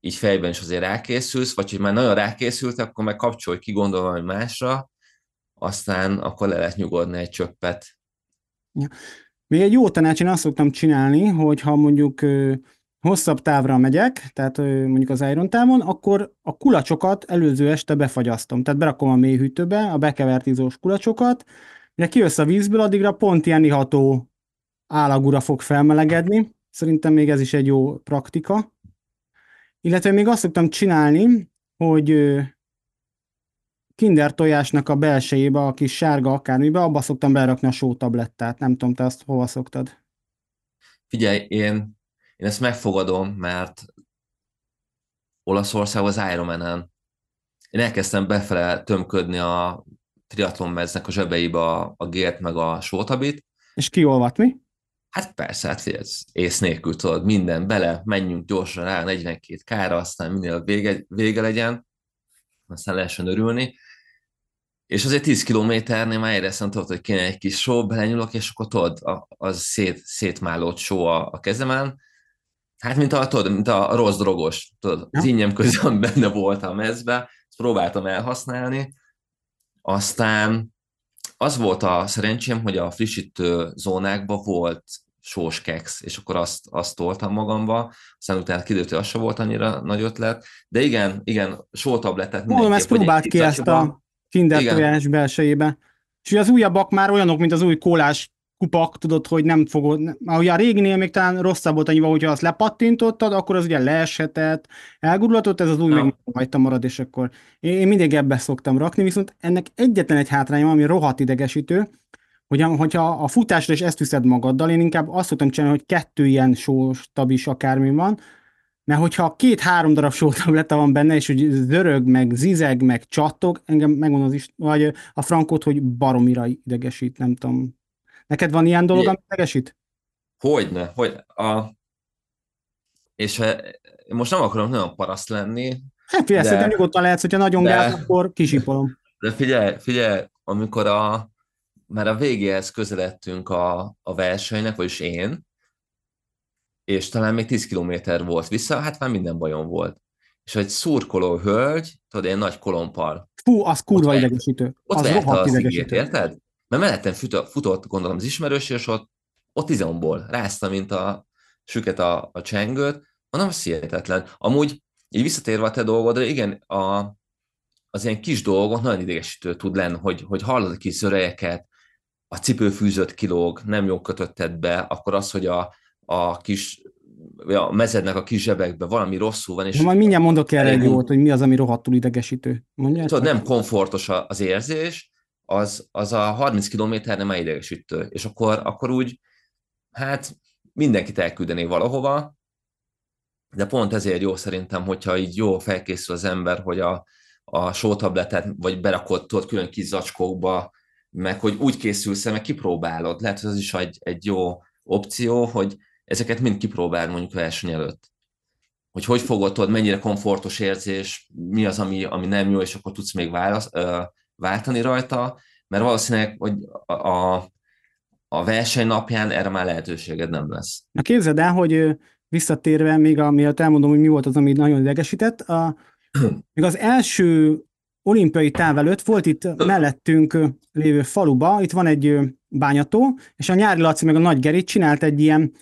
így fejben is azért rákészülsz, vagy hogy már nagyon rákészült, akkor meg kapcsolj ki, gondol valami másra, aztán akkor le lehet nyugodni egy csöppet. Ja. Még egy jó tanács, én azt szoktam csinálni, hogy ha mondjuk hosszabb távra megyek, tehát mondjuk az Iron távon, akkor a kulacsokat előző este befagyasztom. Tehát berakom a mélyhűtőbe a bekevert izós kulacsokat, mire kijössz a vízből, addigra pont ilyen iható állagura fog felmelegedni. Szerintem még ez is egy jó praktika. Illetve még azt szoktam csinálni, hogy kinder tojásnak a belsejébe, a kis sárga akármibe, abba szoktam berakni a sótablettát. Nem tudom, te azt hova szoktad? Figyelj, én én ezt megfogadom, mert Olaszország az Ironman-en én elkezdtem befele tömködni a triatlon meznek a zsebeibe a, a gért meg a sótabit. És kiolvat mi? Hát persze, hát ez ész nélkül tudod, minden bele, menjünk gyorsan rá 42 kára, aztán minél vége, vége legyen, aztán lehessen örülni. És azért 10 kilométernél már éreztem, tudod, hogy kéne egy kis só, belenyúlok, és akkor tudod, az szét, szétmálott só a, a kezemen, Hát, mint a, tudod, mint a rossz drogos, tudod, ja. az innyem közben (laughs) benne volt a mezbe, ezt próbáltam elhasználni, aztán az volt a szerencsém, hogy a frissítő zónákban volt sós keks, és akkor azt, azt toltam magamba, aztán utána kiderült, hogy az sem volt annyira nagy ötlet, de igen, igen, sótabletet Mondom, ezt próbált ki ezt a kinder belsejébe. És az újabbak már olyanok, mint az új kólás kupak, tudod, hogy nem fogod, már ugye a réginél még talán rosszabb volt annyival, hogyha azt lepattintottad, akkor az ugye leeshetett, elgurulatott, ez az új ja. meg hagyta marad, és akkor én, mindig ebbe szoktam rakni, viszont ennek egyetlen egy hátránya, ami rohadt idegesítő, hogy hogyha a futásra is ezt viszed magaddal, én inkább azt szoktam csinálni, hogy kettő ilyen sóstab is akármi van, mert hogyha két-három darab sótabletta van benne, és hogy zörög, meg zizeg, meg csattog, engem megmondom az is, vagy a frankot, hogy baromira idegesít, nem tudom, Neked van ilyen dolog, ami idegesít? Hogyne, hogy a... És ha, most nem akarom nagyon paraszt lenni. Hát figyelj, de... nyugodtan lehetsz, hogyha nagyon de... gáz, akkor kisipolom. De figyelj, figyelj, amikor a, már a végéhez közeledtünk a, a versenynek, vagyis én, és talán még 10 kilométer volt vissza, hát már minden bajom volt. És egy szurkoló hölgy, tudod, én nagy kolompal. Fú, az kurva idegesítő. Ott az rohadt idegesítő. érted? Mert mellettem futott, futott, gondolom az ismerős, és ott, ott izomból rázta, mint a süket a, a csengőt, mondom, az hihetetlen. Amúgy, így visszatérve a te dolgodra, igen, a, az ilyen kis dolgok nagyon idegesítő tud lenni, hogy, hogy hallod a kis zörejeket, a cipőfűzött kilóg, nem jó kötötted be, akkor az, hogy a, a kis a mezednek a kis zsebekbe valami rosszul van. És Na, majd mindjárt mondok erre egy jót, hogy mi az, ami rohadtul idegesítő. Mondjátok? Tudod, nem komfortos az érzés, az, az a 30 km nem idegesítő. És akkor, akkor úgy, hát mindenkit elküldené valahova, de pont ezért jó szerintem, hogyha így jó felkészül az ember, hogy a, a sótabletet vagy berakod tudod, külön kis zacskókba, meg hogy úgy készülsz, meg kipróbálod. Lehet, hogy az is egy, egy jó opció, hogy ezeket mind kipróbál mondjuk verseny előtt. Hogy hogy fogod, mennyire komfortos érzés, mi az, ami, ami nem jó, és akkor tudsz még válasz, ö, váltani rajta, mert valószínűleg, hogy a, a, verseny napján erre már lehetőséged nem lesz. Na képzeld el, hogy visszatérve, még amiatt elmondom, hogy mi volt az, ami nagyon idegesített, a, (clears throat) még az első olimpiai táv előtt volt itt mellettünk lévő faluba, itt van egy bányató, és a nyári Laci meg a nagy Gerit csinált egy ilyen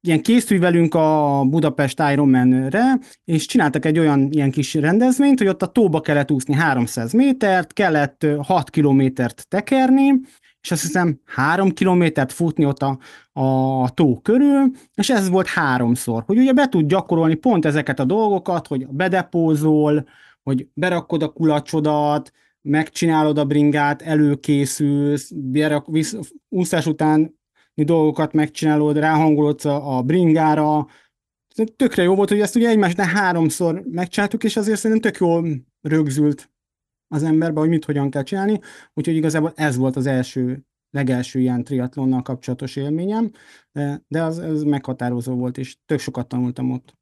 ilyen készülj velünk a Budapest Ironman-re, és csináltak egy olyan ilyen kis rendezvényt, hogy ott a tóba kellett úszni 300 métert, kellett 6 kilométert tekerni, és azt hiszem három kilométert futni ott a, a tó körül, és ez volt háromszor, hogy ugye be tud gyakorolni pont ezeket a dolgokat, hogy bedepózol, hogy berakod a kulacsodat, megcsinálod a bringát, előkészülsz, úszás után dolgokat megcsinálod, ráhangolodsz a bringára. Tökre jó volt, hogy ezt ugye egymásnál háromszor megcsináltuk, és azért szerintem tök jól rögzült az emberbe, hogy mit hogyan kell csinálni. Úgyhogy igazából ez volt az első, legelső ilyen triatlonnal kapcsolatos élményem, de, de az, az meghatározó volt, és tök sokat tanultam ott.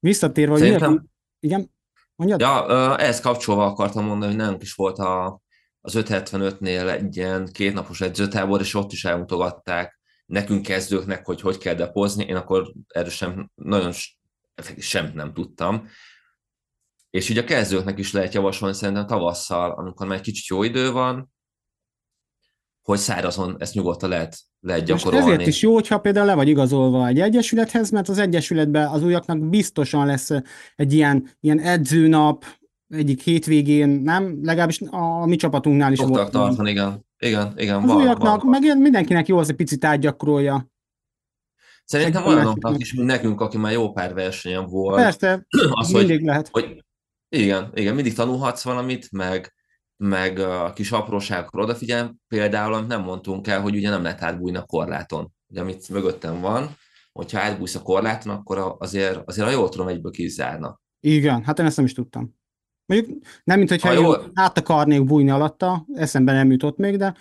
Visszatérve, Szerintem... miért... Igen? Mondjad? Ja, ehhez kapcsolva akartam mondani, hogy nálunk is volt a, az 575-nél egy ilyen kétnapos edzőtábor, és ott is elmutogatták nekünk kezdőknek, hogy hogy kell depozni, én akkor erről sem nagyon semmit nem tudtam. És ugye a kezdőknek is lehet javasolni szerintem tavasszal, amikor már egy kicsit jó idő van, hogy szárazon ezt nyugodtan lehet, lehet gyakorolni. Most ezért is jó, hogyha például le vagy igazolva egy egyesülethez, mert az egyesületben az újaknak biztosan lesz egy ilyen, ilyen edzőnap, egyik hétvégén, nem? Legalábbis a, a mi csapatunknál is Szoktak volt. tartani, igen. Igen, igen, az van, újaknak, van. meg mindenkinek jó az, egy picit átgyakorolja. Szerintem olyanoknak is, mint nekünk, aki már jó pár versenyen volt. Persze, (clears throat) az, mindig hogy, lehet. Hogy, igen, igen, mindig tanulhatsz valamit, meg, meg a kis apróságokra odafigyel, például, amit nem mondtunk el, hogy ugye nem lehet átbújni a korláton. Ugye, amit mögöttem van, hogyha átbújsz a korláton, akkor azért, azért a jól tudom, egyből kizárnak. Igen, hát én ezt nem is tudtam. Mondjuk nem, mint hogyha jó... át akarnék bújni alatta, eszembe nem jutott még, de...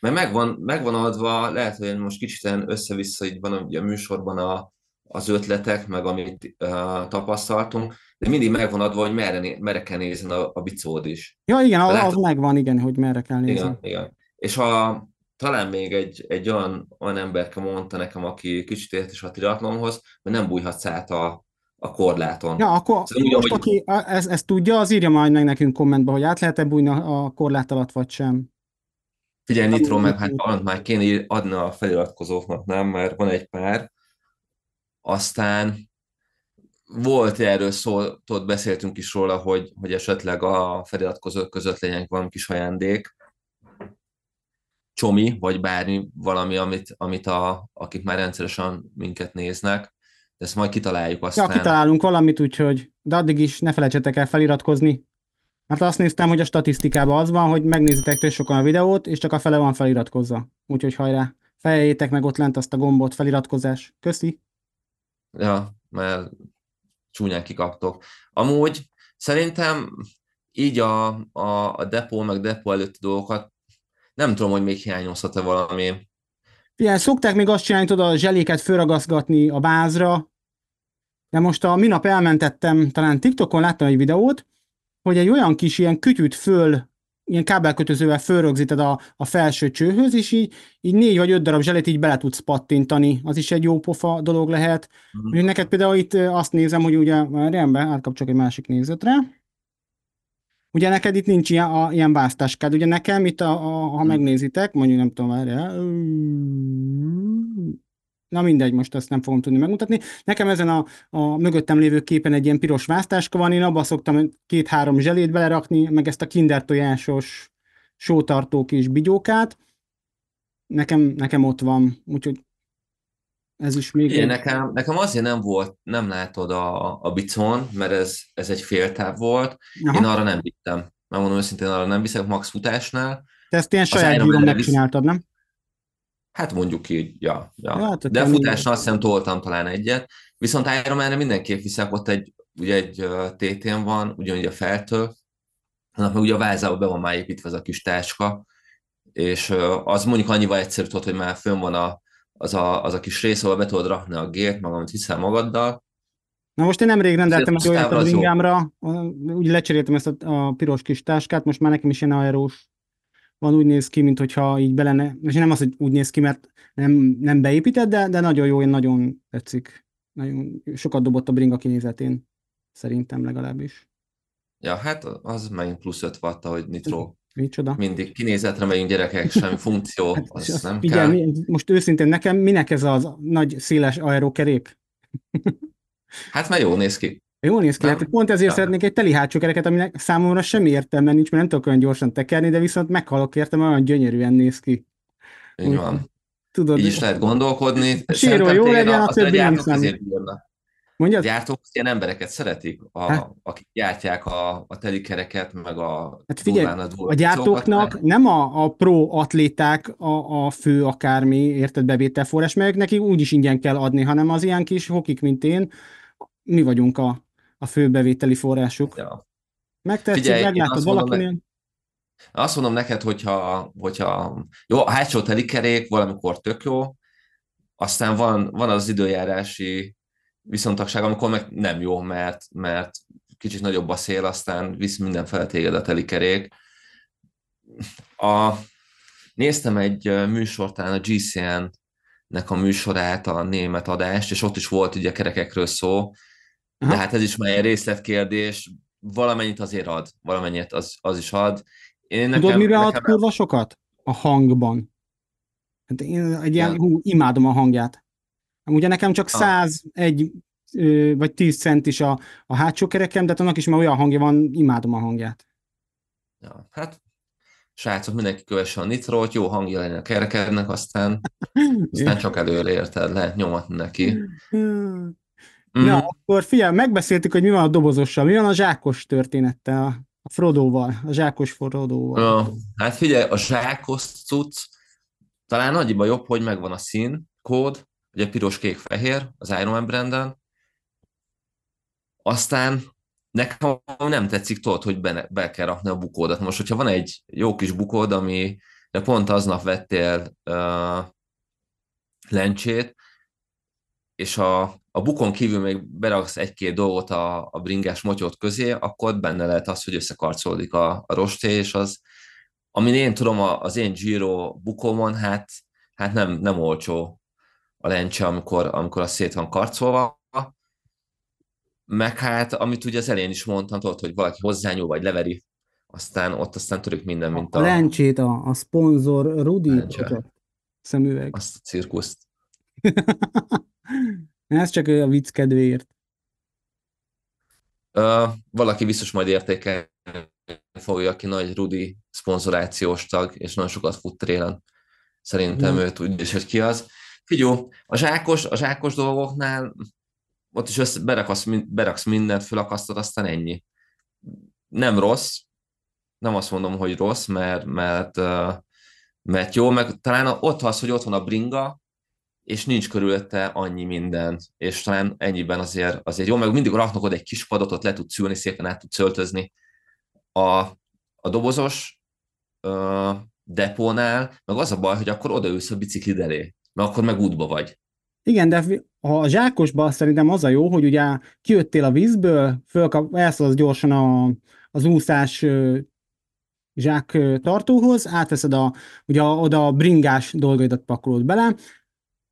Mert megvan, megvan adva, lehet, hogy most kicsit össze-vissza így van a, a műsorban a, az ötletek, meg amit uh, tapasztaltunk, de mindig megvan adva, hogy merre, merre kell nézni a, a bicód is. Ja, igen, az, lehet, az megvan, igen, hogy merre kell nézni. Igen, igen. És a, talán még egy, egy olyan, olyan emberke mondta nekem, aki kicsit ért is a triatlonhoz, hogy nem bújhatsz át a, a korláton. Ja, akkor szóval most, úgy, aki ezt, ezt tudja, az írja majd meg nekünk kommentbe, hogy át lehet-e bújni a korlát alatt, vagy sem. Figyelj, Nitro, meg hát valamit már kéne adni a feliratkozóknak, nem? Mert van egy pár. Aztán volt erről szó, ott beszéltünk is róla, hogy, hogy esetleg a feliratkozók között legyen valami kis ajándék, csomi, vagy bármi, valami, amit, amit a, akik már rendszeresen minket néznek, de ezt majd kitaláljuk aztán. Ja, kitalálunk valamit, úgyhogy, de addig is ne felejtsetek el feliratkozni. Mert azt néztem, hogy a statisztikában az van, hogy megnézitek tök sokan a videót, és csak a fele van feliratkozva. Úgyhogy hajrá, fejeljétek meg ott lent azt a gombot, feliratkozás. Köszi! Ja, mert csúnyán kikaptok. Amúgy szerintem így a, a, a depó, meg depó előtti dolgokat nem tudom, hogy még hiányozhat-e valami Figyelj, szokták még azt csinálni, tudod, a zseléket fölragaszgatni a bázra, de most a minap elmentettem, talán TikTokon láttam egy videót, hogy egy olyan kis ilyen kütyűt föl, ilyen kábelkötözővel fölrögzíted a, a felső csőhöz, és így, így négy vagy öt darab zselét így bele tudsz pattintani. Az is egy jó pofa dolog lehet. Mm. Neked például itt azt nézem, hogy ugye, rendben, átkapcsolok egy másik nézetre. Ugye neked itt nincs ilyen, a, ilyen vásztáskád, ugye nekem itt, a, a, ha hmm. megnézitek, mondjuk nem tudom, várjál, Na mindegy, most ezt nem fogom tudni megmutatni. Nekem ezen a, a mögöttem lévő képen egy ilyen piros vásztáska van, én abba szoktam két-három zselét belerakni, meg ezt a kinder tojásos sótartó kis bigyókát. Nekem, nekem ott van, úgyhogy ez is még... Egy... nekem, nekem azért nem volt, nem látod a, a bicon, mert ez, ez egy féltáv volt. Aha. Én arra nem vittem. Megmondom őszintén, arra nem viszek max futásnál. Te ezt ilyen saját gyűrűn megcsináltad, nem? Hát mondjuk így, ja. ja. ja De futásnál azt hiszem toltam talán egyet. Viszont Ironman-re mindenképp viszek, ott egy, ugye egy TT-n van, ugyanúgy a feltől, annak meg ugye a vázába be van már építve az a kis táska, és az mondjuk annyival egyszerű tudod, hogy már fönn van a, az, a, az a kis rész, ahol be tudod rakni a gét, meg amit hiszel magaddal. Na most én nemrég rendeltem egy olyat a ringámra, úgy lecseréltem ezt a, a piros kis táskát, most már nekem is ilyen aerós van, úgy néz ki, mint hogyha így belene, és nem az, hogy úgy néz ki, mert nem, nem beépített, de, de nagyon jó, én nagyon tetszik. Nagyon sokat dobott a bringa kinézetén, szerintem legalábbis. Ja, hát az megint plusz 5 watt, hogy nitro. Micsoda? Mindig kinézetre megyünk gyerekek, semmi funkció, hát, az, az nem figyelj, kell. Mi, most őszintén nekem minek ez az nagy széles aerokerék? hát mert jó néz ki. Jó néz ki, hát pont ezért ja. szeretnék egy teli hátsó kereket, aminek számomra semmi értelme nincs, mert nem tudok olyan gyorsan tekerni, de viszont meghalok értem, olyan gyönyörűen néz ki. Így van. Tudod, Így is lehet gondolkodni. Síró jó legyen, a, a többi nem számít. Mondjad? A gyártók ilyen embereket szeretik, a, hát? akik gyártják a, a telikereket, meg a hát figyelj, a, a gyártóknak meg... nem a, a pro atléták a, a fő akármi, érted, bevételforrás, meg nekik úgyis ingyen kell adni, hanem az ilyen kis hokik, mint én, mi vagyunk a, a fő bevételi forrásuk. Ja. Megtetszik, Figyelj, meglátod valakinél? Ne... Azt mondom neked, hogyha, hogyha jó, a hátsó telikerék valamikor tök jó, aztán van, van az időjárási viszontagság, amikor meg nem jó, mert, mert kicsit nagyobb a szél, aztán visz mindenfele téged a telikerék. A, néztem egy műsortán a GCN-nek a műsorát, a német adást, és ott is volt ugye kerekekről szó, de hát ez is már egy részletkérdés, valamennyit azért ad, valamennyit az, az is ad. Én nekem, Tudod, mire nekem ad kurva sokat? A hangban. Hát én egy ilyen, hú, imádom a hangját. Ugye nekem csak 101 vagy 10 cent is a, a hátsó kerekem, de hát annak is már olyan hangja van, imádom a hangját. Ja, hát srácok, mindenki kövesse a nitrót, jó hangja legyen a kerekednek, aztán, (laughs) aztán csak előre érted, lehet nyomatni neki. Mm. (laughs) Na, akkor figyelj, megbeszéltük, hogy mi van a dobozossal, mi van a zsákos történettel, a Frodoval, a zsákos Frodoval. Ja, hát figyelj, a zsákos cucc talán annyiban jobb, hogy megvan a szín, kód, ugye piros, kék, fehér az Iron Man branden, aztán nekem nem tetszik tudod, hogy be, be kell rakni a bukódat. Most, hogyha van egy jó kis bukód, ami de pont aznap vettél uh, lencsét, és a, a bukon kívül még beraksz egy-két dolgot a, a bringás motyót közé, akkor benne lehet az, hogy összekarcolódik a, a rosté, és az, amin én tudom, az én Giro bukomon, hát, hát nem, nem olcsó a lencse, amikor, amikor az szét van karcolva, meg hát, amit ugye az elén is mondtam, tudod, hogy valaki hozzányúl, vagy leveri, aztán ott aztán török minden, mint a... A lencsét, a, a szponzor Rudi szemüveg. Azt a cirkuszt. (laughs) Ez csak a vicc kedvéért. Uh, valaki biztos majd értékel fogja, aki nagy Rudi szponzorációs tag, és nagyon sokat fut trélen. Szerintem mm. ő tudja is, hogy ki az. Figyó, a zsákos, a zsákos dolgoknál ott is össze, beraksz, beraksz mindent, fölakasztod, aztán ennyi. Nem rossz, nem azt mondom, hogy rossz, mert, mert, mert jó, meg talán ott az, hogy ott van a bringa, és nincs körülötte annyi minden, és talán ennyiben azért, azért jó, meg mindig raknak oda egy kis padot, ott le tudsz ülni, szépen át tudsz öltözni. A, a dobozos uh, depónál, meg az a baj, hogy akkor odaülsz a biciklid elé, mert akkor meg útba vagy. Igen, de a zsákosban szerintem az a jó, hogy ugye kijöttél a vízből, fölkap, elszólsz gyorsan a, az úszás zsák tartóhoz, átveszed a, ugye oda a bringás dolgaidat pakolod bele,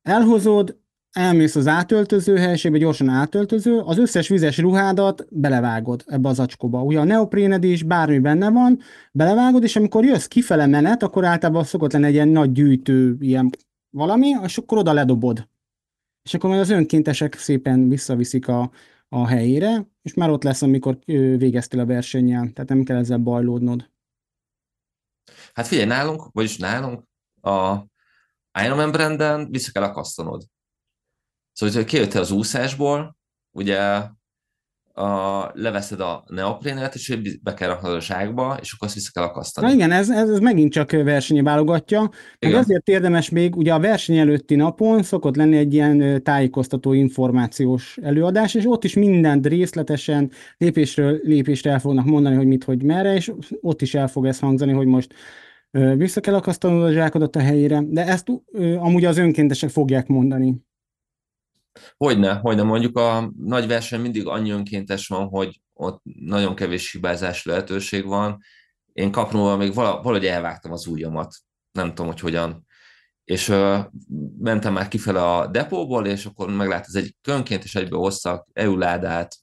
elhozod, elmész az átöltöző helyiségbe, gyorsan átöltöző, az összes vizes ruhádat belevágod ebbe az acskóba. Ugye a neopréned is, bármi benne van, belevágod, és amikor jössz kifele menet, akkor általában szokott lenni egy ilyen nagy gyűjtő, ilyen valami, és akkor oda ledobod. És akkor majd az önkéntesek szépen visszaviszik a, a helyére, és már ott lesz, amikor végeztél a versenyen, tehát nem kell ezzel bajlódnod. Hát figyelj, nálunk, vagyis nálunk, a Ironman branden vissza kell akasztanod. Szóval, hogy kijöttél az úszásból, ugye a, leveszed a neoprénet, és be kell raknod a zsákba, és akkor azt vissza kell akasztani. Na igen, ez, ez, ez megint csak versenyi válogatja. Meg ezért érdemes még, ugye a verseny előtti napon szokott lenni egy ilyen tájékoztató információs előadás, és ott is mindent részletesen lépésről lépésre el fognak mondani, hogy mit, hogy merre, és ott is el fog ez hangzani, hogy most vissza kell akasztanod a zsákodat a helyére, de ezt amúgy az önkéntesek fogják mondani. Hogyne, hogyne. Mondjuk a nagy verseny mindig annyi önkéntes van, hogy ott nagyon kevés hibázás lehetőség van. Én kapnóval még valahogy elvágtam az ujjamat. Nem tudom, hogy hogyan. És uh, mentem már kifele a depóból, és akkor meglát, ez egy önkéntes egyből hoztak EU ládát,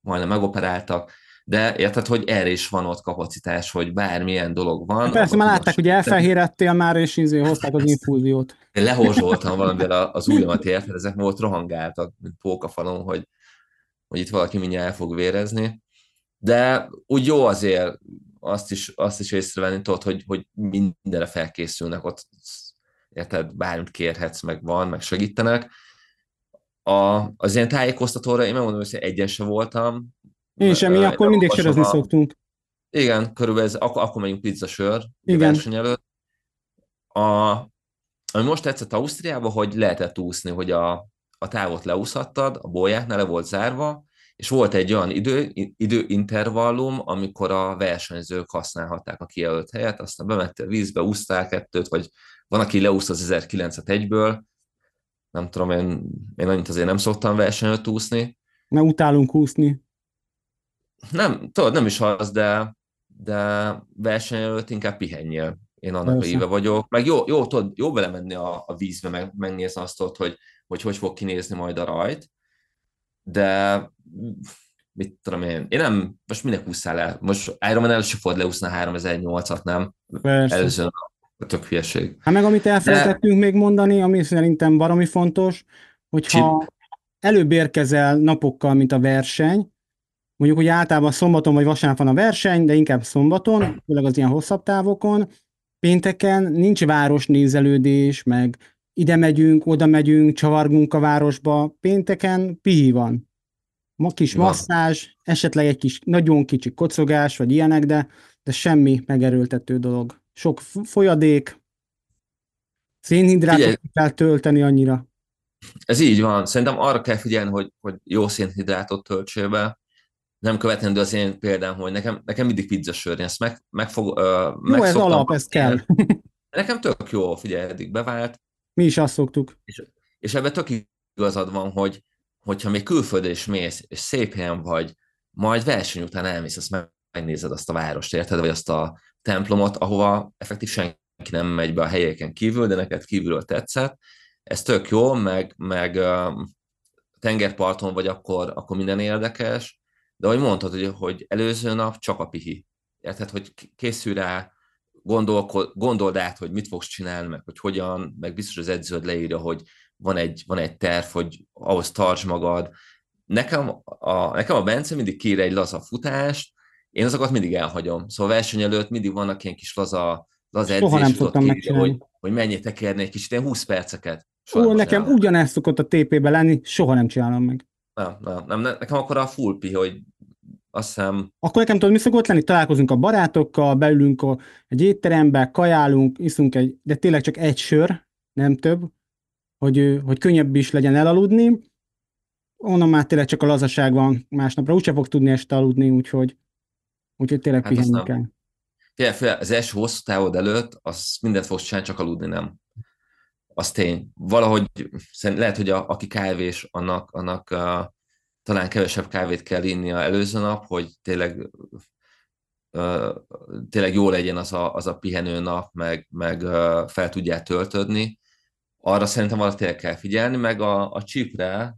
majdnem megoperáltak, de érted, hogy erre is van ott kapacitás, hogy bármilyen dolog van. Hát persze, már látták, hogy elfehérettél már, és izé hozták az infúziót. Én lehorzsoltam valamivel az ujjamat, érted? Ezek volt rohangáltak, mint pókafalon, hogy, hogy itt valaki mindjárt el fog vérezni. De úgy jó azért azt is, azt is észrevenni tudod, hogy, hogy mindenre felkészülnek ott, érted, bármit kérhetsz, meg van, meg segítenek. A, az ilyen tájékoztatóra én megmondom, hogy egyen se voltam, én sem, mi akkor mindig sörözni szoktunk. Igen, körülbelül ez, akkor, akkor megyünk pizzasör Igen. verseny előtt. A, ami most tetszett Ausztriában, hogy lehetett úszni, hogy a, a távot leúszhattad, a bolyáknál le volt zárva, és volt egy olyan idő, időintervallum, amikor a versenyzők használhatták a kijelölt helyet, aztán bemettél vízbe, úsztál kettőt, vagy van, aki leúsz az 1009-et egyből, nem tudom, én, én annyit azért nem szoktam versenyőt úszni. Mert utálunk úszni nem, tudod, nem is az, de, de verseny előtt inkább pihenjél. Én annak Persze. a éve vagyok. Meg jó, jó, tudod, jó belemenni a, a vízbe, meg, megnézni azt ott, hogy, hogy hogy fog kinézni majd a rajt. De mit tudom én, én nem, most minek úszál el? Most Ironman először fogod leúszni a 3008-at, nem? Persze. Előző a tök hülyeség. Hát meg amit elfelejtettünk De... még mondani, ami szerintem baromi fontos, hogyha Chip. előbb érkezel napokkal, mint a verseny, Mondjuk, hogy általában szombaton vagy vasárnap van a verseny, de inkább szombaton, főleg az ilyen hosszabb távokon. Pénteken nincs városnézelődés, meg ide megyünk, oda megyünk, csavargunk a városba. Pénteken pihi van. Ma kis van. masszázs, esetleg egy kis nagyon kicsi kocogás, vagy ilyenek, de, de semmi megerőltető dolog. Sok folyadék, szénhidrátot kell tölteni annyira. Ez így van. Szerintem arra kell figyelni, hogy, hogy jó szénhidrátot töltsél be, nem követendő az én példám, hogy nekem, nekem mindig pizza sörni, ezt meg, megfog, uh, Jó, ez alap, ez kell. (laughs) Nekem tök jó, figyelj, eddig bevált. Mi is azt szoktuk. És, és ebben tök igazad van, hogy hogyha még külföldre is mész, és szép helyen vagy, majd verseny után elmész, azt megnézed azt a várost, érted, vagy azt a templomot, ahova effektív senki nem megy be a helyeken kívül, de neked kívülről tetszett. Ez tök jó, meg, meg tengerparton vagy akkor, akkor minden érdekes, de ahogy mondtad, hogy, hogy előző nap csak a pihi. Érted, hogy készül rá, gondol, gondold át, hogy mit fogsz csinálni, meg hogy hogyan, meg biztos az edződ leírja, hogy van egy, van egy terv, hogy ahhoz tarts magad. Nekem a, nekem a Bence mindig kér egy laza futást, én azokat mindig elhagyom. Szóval verseny előtt mindig vannak ilyen kis laza, laza edzés, nem szoktam kéri, hogy, hogy mennyit tekerni egy kicsit, ilyen 20 perceket. Ó, nekem ugyanezt szokott a TP-be lenni, soha nem csinálom meg. Nem, nem, nem, nekem akkor a full pi, hogy azt hiszem... Akkor nekem tudod, mi szokott lenni? Találkozunk a barátokkal, belülünk a, egy étterembe, kajálunk, iszunk egy, de tényleg csak egy sör, nem több, hogy, hogy könnyebb is legyen elaludni. Onnan már tényleg csak a lazaság van másnapra. Úgyse fog tudni este aludni, úgyhogy, úgyhogy tényleg hát pihenni kell. Tényleg, az első hosszú távod előtt, az mindent fogsz csinálni, csak aludni nem. Az tény. Valahogy lehet, hogy a, aki kávés, annak, annak uh, talán kevesebb kávét kell innia előző nap, hogy tényleg uh, tényleg jó legyen az a, az a pihenő nap, meg, meg fel tudják töltödni. Arra szerintem arra tényleg kell figyelni, meg a, a csipre,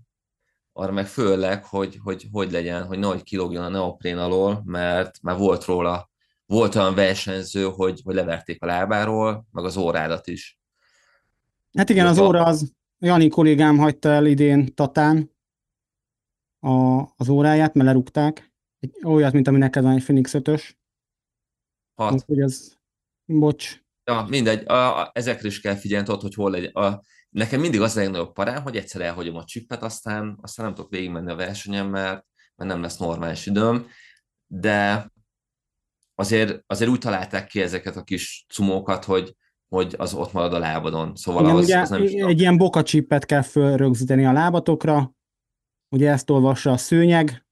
arra meg főleg, hogy, hogy hogy legyen, hogy nehogy kilógjon a neoprén alól, mert már volt róla, volt olyan versenyző, hogy, hogy leverték a lábáról, meg az órádat is. Hát igen, az óra az Jani kollégám hagyta el idén Tatán a, az óráját, mert lerúgták. Egy, olyat, mint ami neked van egy Phoenix 5-ös. Hat. Úgyhogy az, bocs. Ja, mindegy, a, a, ezekre is kell figyelni, tudod, hogy hol legyen. A, nekem mindig az a legnagyobb parám, hogy egyszer elhagyom a csippet, aztán, aztán nem tudok végigmenni a versenyen, mert, mert nem lesz normális időm, de azért, azért úgy találták ki ezeket a kis cumókat, hogy, hogy az ott marad a lábadon. Szóval Igen, az, ugye az nem is egy ilyen bokacsippet kell fölrögzíteni a lábatokra, ugye ezt olvassa a szőnyeg,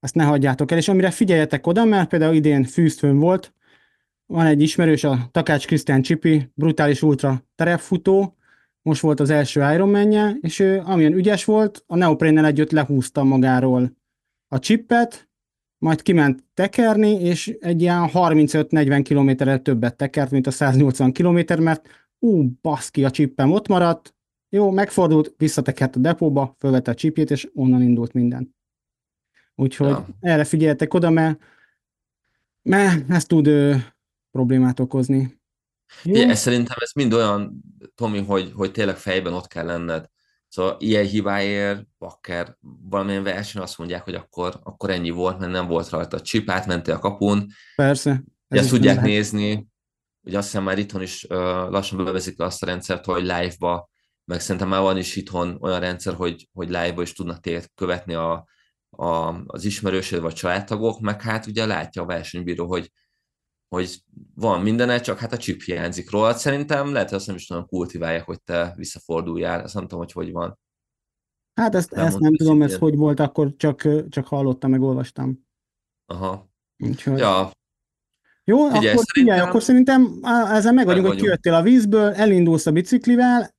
ezt ne hagyjátok el, és amire figyeljetek oda, mert például idén fűztőn volt, van egy ismerős, a Takács Krisztián Csipi, brutális ultra terepfutó, most volt az első Ironman-je, és ő amilyen ügyes volt, a neoprénnel együtt lehúzta magáról a csippet, majd kiment tekerni, és egy ilyen 35-40 kilométerrel többet tekert, mint a 180 kilométer, mert ú, baszki, a csippem ott maradt, jó, megfordult, visszatekert a depóba, fölvette a csipjét, és onnan indult minden. Úgyhogy ja. erre figyeljetek oda, mert, mert ez tud ö, problémát okozni. Jó? ez szerintem ez mind olyan, Tomi, hogy, hogy tényleg fejben ott kell lenned. Szóval ilyen hibáért, bakker, valamilyen verseny azt mondják, hogy akkor, akkor ennyi volt, mert nem volt rajta a csip, átmentél a kapun. Persze. Ez ezt tudják lehet. nézni. Ugye azt hiszem már itthon is uh, lassan bevezik azt a rendszert, hogy live-ba, meg szerintem már van is itthon olyan rendszer, hogy, hogy live-ba is tudnak téged követni a, a, az ismerősöd vagy családtagok, meg hát ugye látja a versenybíró, hogy hogy van mindene, csak hát a chip hiányzik róla. Szerintem lehet, hogy azt nem is tudom kultiválják, hogy te visszaforduljál. Azt nem tudom, hogy hogy van. Hát ezt nem, ezt nem tudom, ez hogy volt, akkor csak, csak hallottam, meg olvastam. Aha. Úgyhogy... Ja. Jó, figyelj, akkor, szerintem... figyelj, akkor szerintem ezzel meg vagyunk, hogy kijöttél a vízből, elindulsz a biciklivel,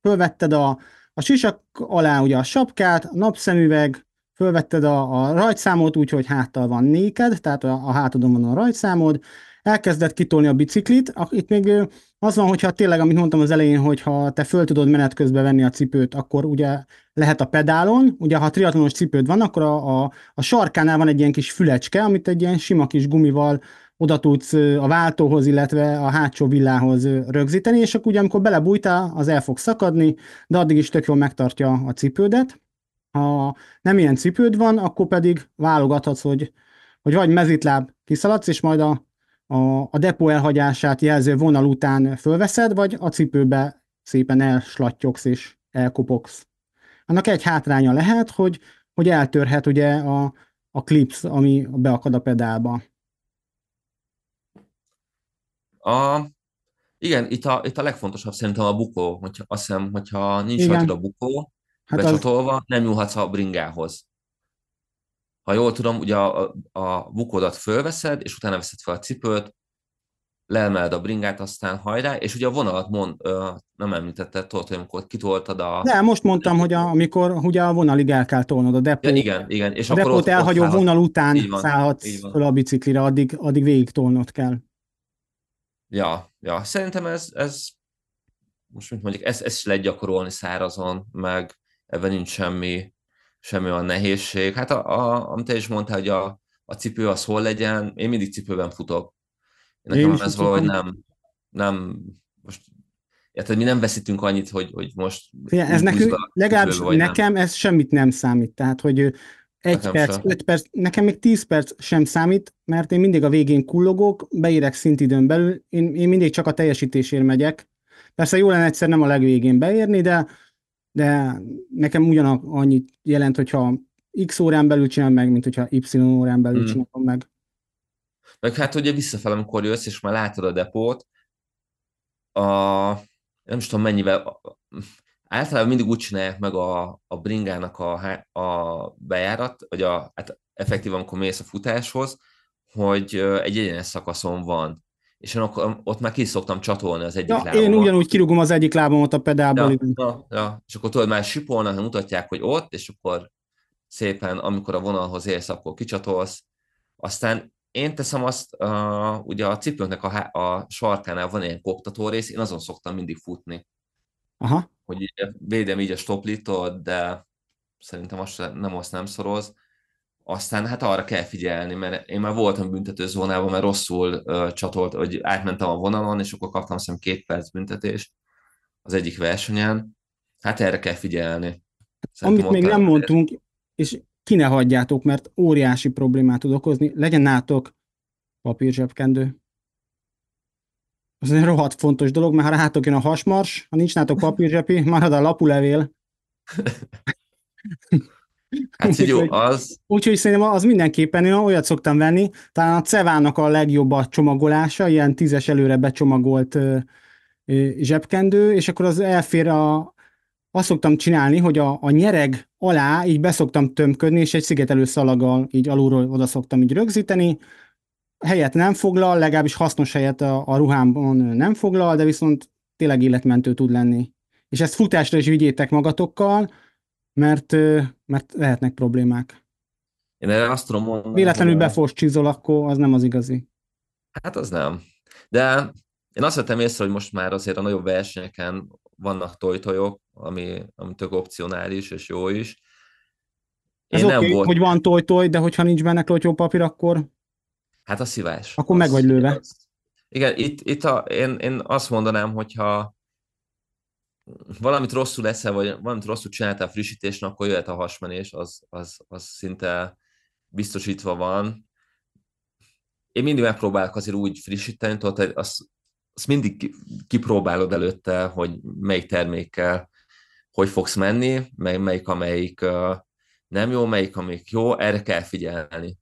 fölvetted a, a sisak alá ugye a sapkát, a napszemüveg, fölvetted a, a rajtszámot, úgyhogy háttal van néked, tehát a, a hátadon van a rajtszámod, elkezdett kitolni a biciklit, itt még az van, hogyha tényleg, amit mondtam az elején, hogyha te föl tudod menet közben venni a cipőt, akkor ugye lehet a pedálon, ugye ha triatlonos cipőd van, akkor a, a, a sarkánál van egy ilyen kis fülecske, amit egy ilyen sima kis gumival oda tudsz a váltóhoz, illetve a hátsó villához rögzíteni, és akkor ugye amikor belebújtál, az el fog szakadni, de addig is tök jól megtartja a cipődet. Ha nem ilyen cipőd van, akkor pedig válogathatsz, hogy, hogy vagy mezitláb kiszaladsz, és majd a, a, a depó elhagyását jelző vonal után fölveszed, vagy a cipőbe szépen elslattyogsz és elkopogsz. Annak egy hátránya lehet, hogy, hogy eltörhet ugye a, a clips, ami beakad a pedálba. A, igen, itt a, itt a legfontosabb szerintem a bukó. Hogyha, azt hiszem, hogyha nincs rajta a bukó, hát becsatolva, az... nem nyúlhatsz a bringához. Ha jól tudom, ugye a, a, bukódat fölveszed, és utána veszed fel a cipőt, leemeled a bringát, aztán hajrá, és ugye a vonalat mond, ö, nem említetted, tudod, hogy amikor kitoltad a... De most mondtam, hogy a, amikor ugye a vonalig el kell tolnod a depót. Ja, igen, igen. És a akkor depót ott, elhagyó ott vonal után így van, szállhatsz így van. fel a biciklire, addig, addig végig tolnod kell. Ja, ja. Szerintem ez, ez most mint mondjuk, ezt, ezt is lehet gyakorolni szárazon, meg ebben nincs semmi, semmi olyan nehézség. Hát a, a, amit te is mondtál, hogy a, a cipő az hol legyen, én mindig cipőben futok. Nekem én ez valahogy nem, nem, most Érted, mi nem veszítünk annyit, hogy, hogy most... Fia, ez nekünk, legalábbis nekem nem. ez semmit nem számít. Tehát, hogy egy nekem perc, sem. öt perc, nekem még tíz perc sem számít, mert én mindig a végén kullogok, beérek szintidőn belül, én, én mindig csak a teljesítésért megyek. Persze jó lenne egyszer nem a legvégén beérni, de de nekem ugyanak annyit jelent, hogyha x órán belül csinálom meg, mint hogyha y órán belül hmm. csinálom meg. Meg hát ugye visszafelé, amikor jössz, és már látod a depót, a, nem is tudom mennyivel, általában mindig úgy csinálják meg a, a bringának a, a bejárat, vagy a, hát effektív, amikor mész a futáshoz, hogy egy egyenes szakaszon van és én ott már ki szoktam csatolni az egyik ja, lábamat. Én ugyanúgy kirúgom az egyik lábamat a pedálból. Ja, ja, ja, és akkor tudod, már sipolnak, mutatják, hogy ott, és akkor szépen, amikor a vonalhoz érsz, akkor kicsatolsz. Aztán én teszem azt, uh, ugye a cipőnknek a, a sarkánál van ilyen koktató rész, én azon szoktam mindig futni. Aha. Hogy védem így a stoplitot, de szerintem azt nem azt nem szoroz aztán hát arra kell figyelni, mert én már voltam büntetőzónában, mert rosszul uh, csatolt, hogy átmentem a vonalon, és akkor kaptam szem két perc büntetést. az egyik versenyen, hát erre kell figyelni. Szerintem Amit még nem mondtunk, és ki ne hagyjátok, mert óriási problémát tud okozni, legyen nátok papírzsebkendő. Ez egy rohadt fontos dolog, mert ha rátok jön a hasmars, ha nincs nátok papírzsepi, marad a lapulevél. (laughs) Hát jó, az... Úgyhogy szerintem az mindenképpen, én olyat szoktam venni, talán a Cevának a legjobb a csomagolása, ilyen tízes előre becsomagolt ö, ö, zsebkendő, és akkor az elfér a, azt szoktam csinálni, hogy a, a nyereg alá így beszoktam tömködni, és egy szigetelő szalaggal így alulról oda szoktam így rögzíteni, helyet nem foglal, legalábbis hasznos helyet a, a ruhámban nem foglal, de viszont tényleg életmentő tud lenni. És ezt futásra is vigyétek magatokkal, mert, mert lehetnek problémák. Én erre azt tudom mondani. Véletlenül befos csizol, akkor az nem az igazi. Hát az nem. De én azt vettem észre, hogy most már azért a nagyobb versenyeken vannak tojtojok, ami, ami tök opcionális és jó is. Én Ez oké, okay, volt... hogy van tojtoj, de hogyha nincs benne papír, akkor... Hát a szívás. Akkor meg vagy lőve. Az... Igen, itt, itt a, én, én azt mondanám, hogyha valamit rosszul leszel, vagy valamit rosszul csináltál frissítésnek, akkor jöhet a hasmenés, az, az, az szinte biztosítva van. Én mindig megpróbálok azért úgy frissíteni, tudod, azt, azt mindig kipróbálod előtte, hogy melyik termékkel hogy fogsz menni, mely, melyik amelyik uh, nem jó, melyik amelyik jó, erre kell figyelni.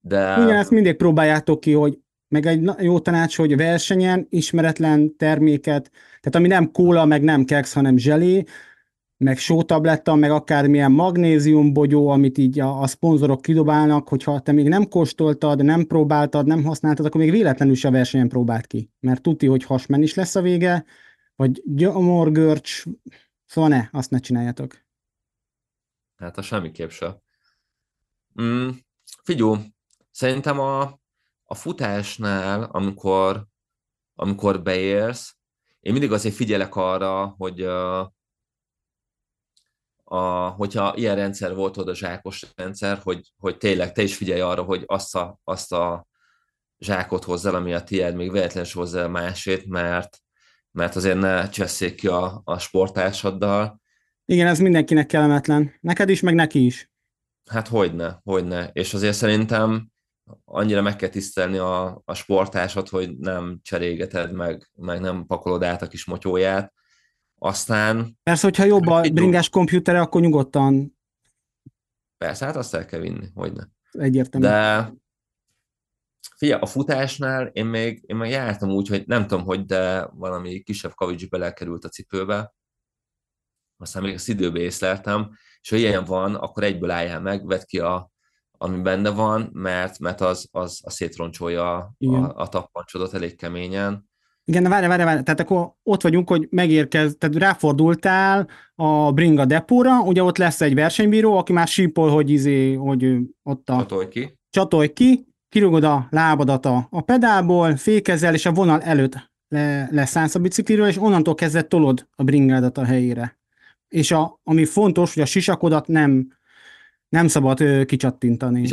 De... Igen, ezt mindig próbáljátok ki, hogy meg egy jó tanács, hogy versenyen ismeretlen terméket, tehát ami nem kóla, meg nem keks, hanem zselé, meg sótabletta, meg akármilyen magnéziumbogyó, amit így a, a szponzorok kidobálnak, hogyha te még nem kóstoltad, nem próbáltad, nem használtad, akkor még véletlenül a versenyen próbált ki. Mert tudti, hogy hasmen is lesz a vége, vagy gyomorgörcs, szóval ne, azt ne csináljátok. Hát a semmiképp se. Mm, figyú, szerintem a, a futásnál, amikor, amikor beérsz, én mindig azért figyelek arra, hogy a, a, hogyha ilyen rendszer volt oda zsákos rendszer, hogy, hogy tényleg te is figyelj arra, hogy azt a, azt a zsákot hozzá, ami a tiéd, még véletlenül hozzá a másét, mert, mert azért ne cseszék ki a, a sportásaddal. Igen, ez mindenkinek kellemetlen. Neked is, meg neki is. Hát hogyne, hogyne. És azért szerintem annyira meg kell tisztelni a, a sportásat, hogy nem cserégeted meg, meg nem pakolod át a kis motyóját. Aztán... Persze, hogyha jobb a bringás komputere, akkor nyugodtan. Persze, hát azt el kell vinni, hogy ne. Egyértelmű. De figyelj, a futásnál én még, én még jártam úgy, hogy nem tudom, hogy, de valami kisebb kavics belekerült a cipőbe, aztán még az időbe észleltem, és ha ilyen van, akkor egyből álljál meg, vedd ki a, ami benne van, mert, mert az, az, az szétroncsolja a, a tappancsodat elég keményen. Igen, várj, várj, várj, tehát akkor ott vagyunk, hogy megérkez, tehát ráfordultál a Bringa depóra, ugye ott lesz egy versenybíró, aki már sípol, hogy izé, hogy ott a... Csatolj ki. Csatolj ki, kirúgod a lábadat a, a pedálból, fékezel, és a vonal előtt le, leszállsz a bicikliről, és onnantól kezdve tolod a bringádat a helyére. És a, ami fontos, hogy a sisakodat nem nem szabad ö, kicsattintani.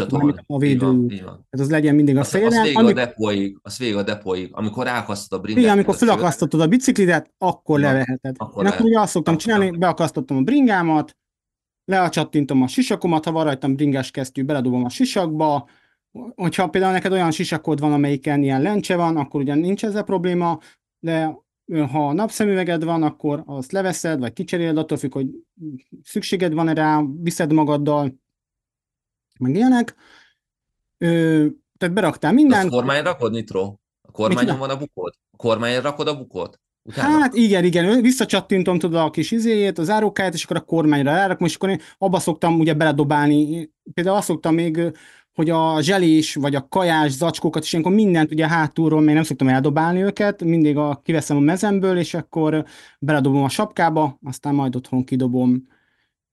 A védő. Ez az legyen mindig a szélen. Az, végig amik... a depóig, az végig a depóig. Amikor ráakasztod a bringát. Igen, amikor felakasztottad a biciklidet, akkor ja, leveheted. Akkor Én akkor ugye azt szoktam csinálni, beakasztottam a bringámat, leacsattintom a sisakomat, ha van rajtam bringás kesztyű, beledobom a sisakba, hogyha például neked olyan sisakod van, amelyiken ilyen lencse van, akkor ugye nincs ezzel probléma, de ha napszemüveged van, akkor azt leveszed, vagy kicseréled, attól függ, hogy szükséged van-e rá, viszed magaddal, meg ilyenek. Ö, tehát beraktál mindent. A kormányra rakod, Nitro? A kormányon van a bukód? A kormányra rakod a bukót? Utána? Hát igen, igen, visszacsattintom tudod a kis izéjét, az árókáját, és akkor a kormányra elrakom, és akkor én abba szoktam ugye beledobálni. Például azt szoktam még, hogy a zselés, vagy a kajás zacskókat, és ilyenkor mindent ugye hátulról, még nem szoktam eldobálni őket, mindig a, kiveszem a mezemből, és akkor beledobom a sapkába, aztán majd otthon kidobom.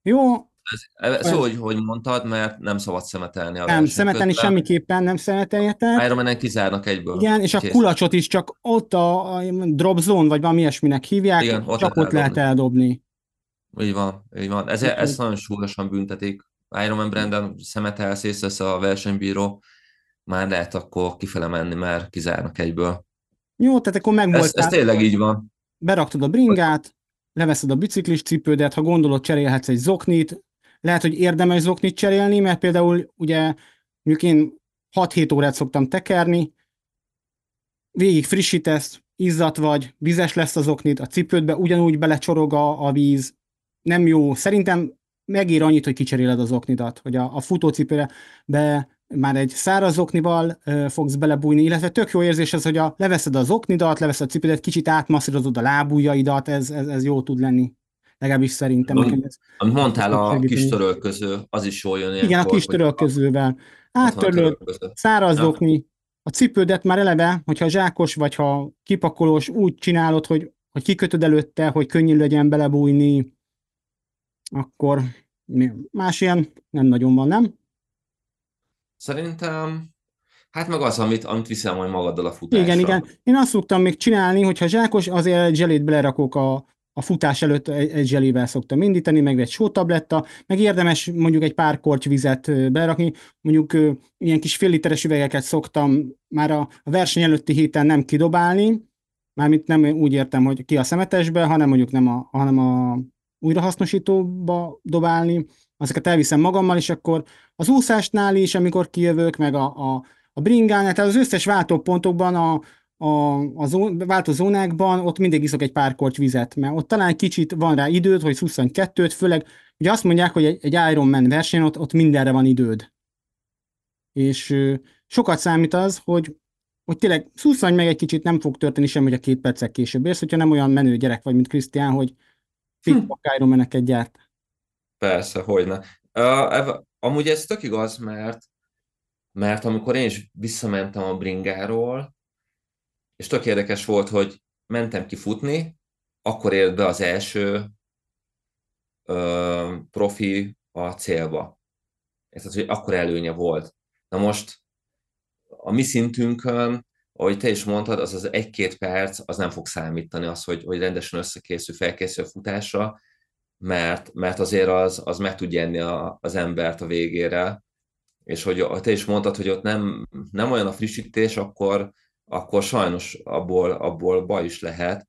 Jó, ez, ez hogy, hogy mondtad, mert nem szabad szemetelni a Nem, szemetelni közben. semmiképpen nem szemeteljetek. Ironman-en kizárnak egyből. Igen, és a Kész. kulacsot is csak ott a, a drop zone, vagy valami ilyesminek hívják, Igen, ott csak ott lehet eldobni. Így van, így van. Ez, ez nagyon súlyosan büntetik. Ironman Brandon szemetelsz, észrevesz a versenybíró, már lehet akkor kifele menni, mert kizárnak egyből. Jó, tehát akkor megvoltál. Ez, ez tényleg így van. beraktad a bringát, leveszed a biciklis cipődet, ha gondolod, cserélhetsz egy zoknit, lehet, hogy érdemes zoknit cserélni, mert például ugye mondjuk én 6-7 órát szoktam tekerni, végig frissítesz, izzat vagy, vizes lesz az oknit, a cipődbe ugyanúgy belecsorog a, a víz, nem jó. Szerintem megír annyit, hogy kicseréled az oknidat, hogy a, a futócipőre be már egy száraz oknival ö, fogsz belebújni, illetve tök jó érzés az, hogy a, leveszed az oknidat, leveszed a cipődet, kicsit átmasszírozod a lábujjaidat, ez, ez, ez jó tud lenni. Legalábbis szerintem. Nekem ez, amit mondtál, a kis törölköző, az is jól jön. Igen, a kis törölközővel. Áttörlöd, száraz ja. okni, a cipődet már eleve, hogyha zsákos vagy ha kipakolós, úgy csinálod, hogy, hogy kikötöd előtte, hogy könnyű legyen belebújni, akkor más ilyen nem nagyon van, nem? Szerintem, hát meg az, amit, amit viszel majd magaddal a futásra. Igen, igen. Én azt szoktam még csinálni, hogyha zsákos, azért egy zselét belerakok a, a futás előtt egy, zselével szoktam indítani, meg egy sótabletta, meg érdemes mondjuk egy pár korty vizet berakni, mondjuk ilyen kis fél literes üvegeket szoktam már a, verseny előtti héten nem kidobálni, mármint nem úgy értem, hogy ki a szemetesbe, hanem mondjuk nem a, hanem a újrahasznosítóba dobálni, azokat elviszem magammal, és akkor az úszásnál is, amikor kijövök, meg a, a, a bringánál, tehát az összes váltópontokban a, a, a zón, változónákban ott mindig iszok egy pár korty vizet, mert ott talán kicsit van rá időd, hogy 22-t, főleg ugye azt mondják, hogy egy, egy Ironman versenyen ott, ott mindenre van időd. És ö, sokat számít az, hogy, hogy tényleg szusszany meg egy kicsit nem fog történni sem, hogy a két percek később érsz, hogyha nem olyan menő gyerek vagy, mint Krisztián, hogy fikpak hm. Ironmaneket gyárt. Persze, hogyne. Uh, amúgy ez tök igaz, mert mert amikor én is visszamentem a bringáról, és tök érdekes volt, hogy mentem ki futni, akkor ért be az első ö, profi a célba. Ez hogy akkor előnye volt. Na most a mi szintünkön, ahogy te is mondtad, az az egy-két perc, az nem fog számítani az, hogy, hogy rendesen összekészül, felkészül a futásra, mert, mert azért az, az meg tudja enni a, az embert a végére, és hogy te is mondtad, hogy ott nem, nem olyan a frissítés, akkor, akkor sajnos abból, abból baj is lehet.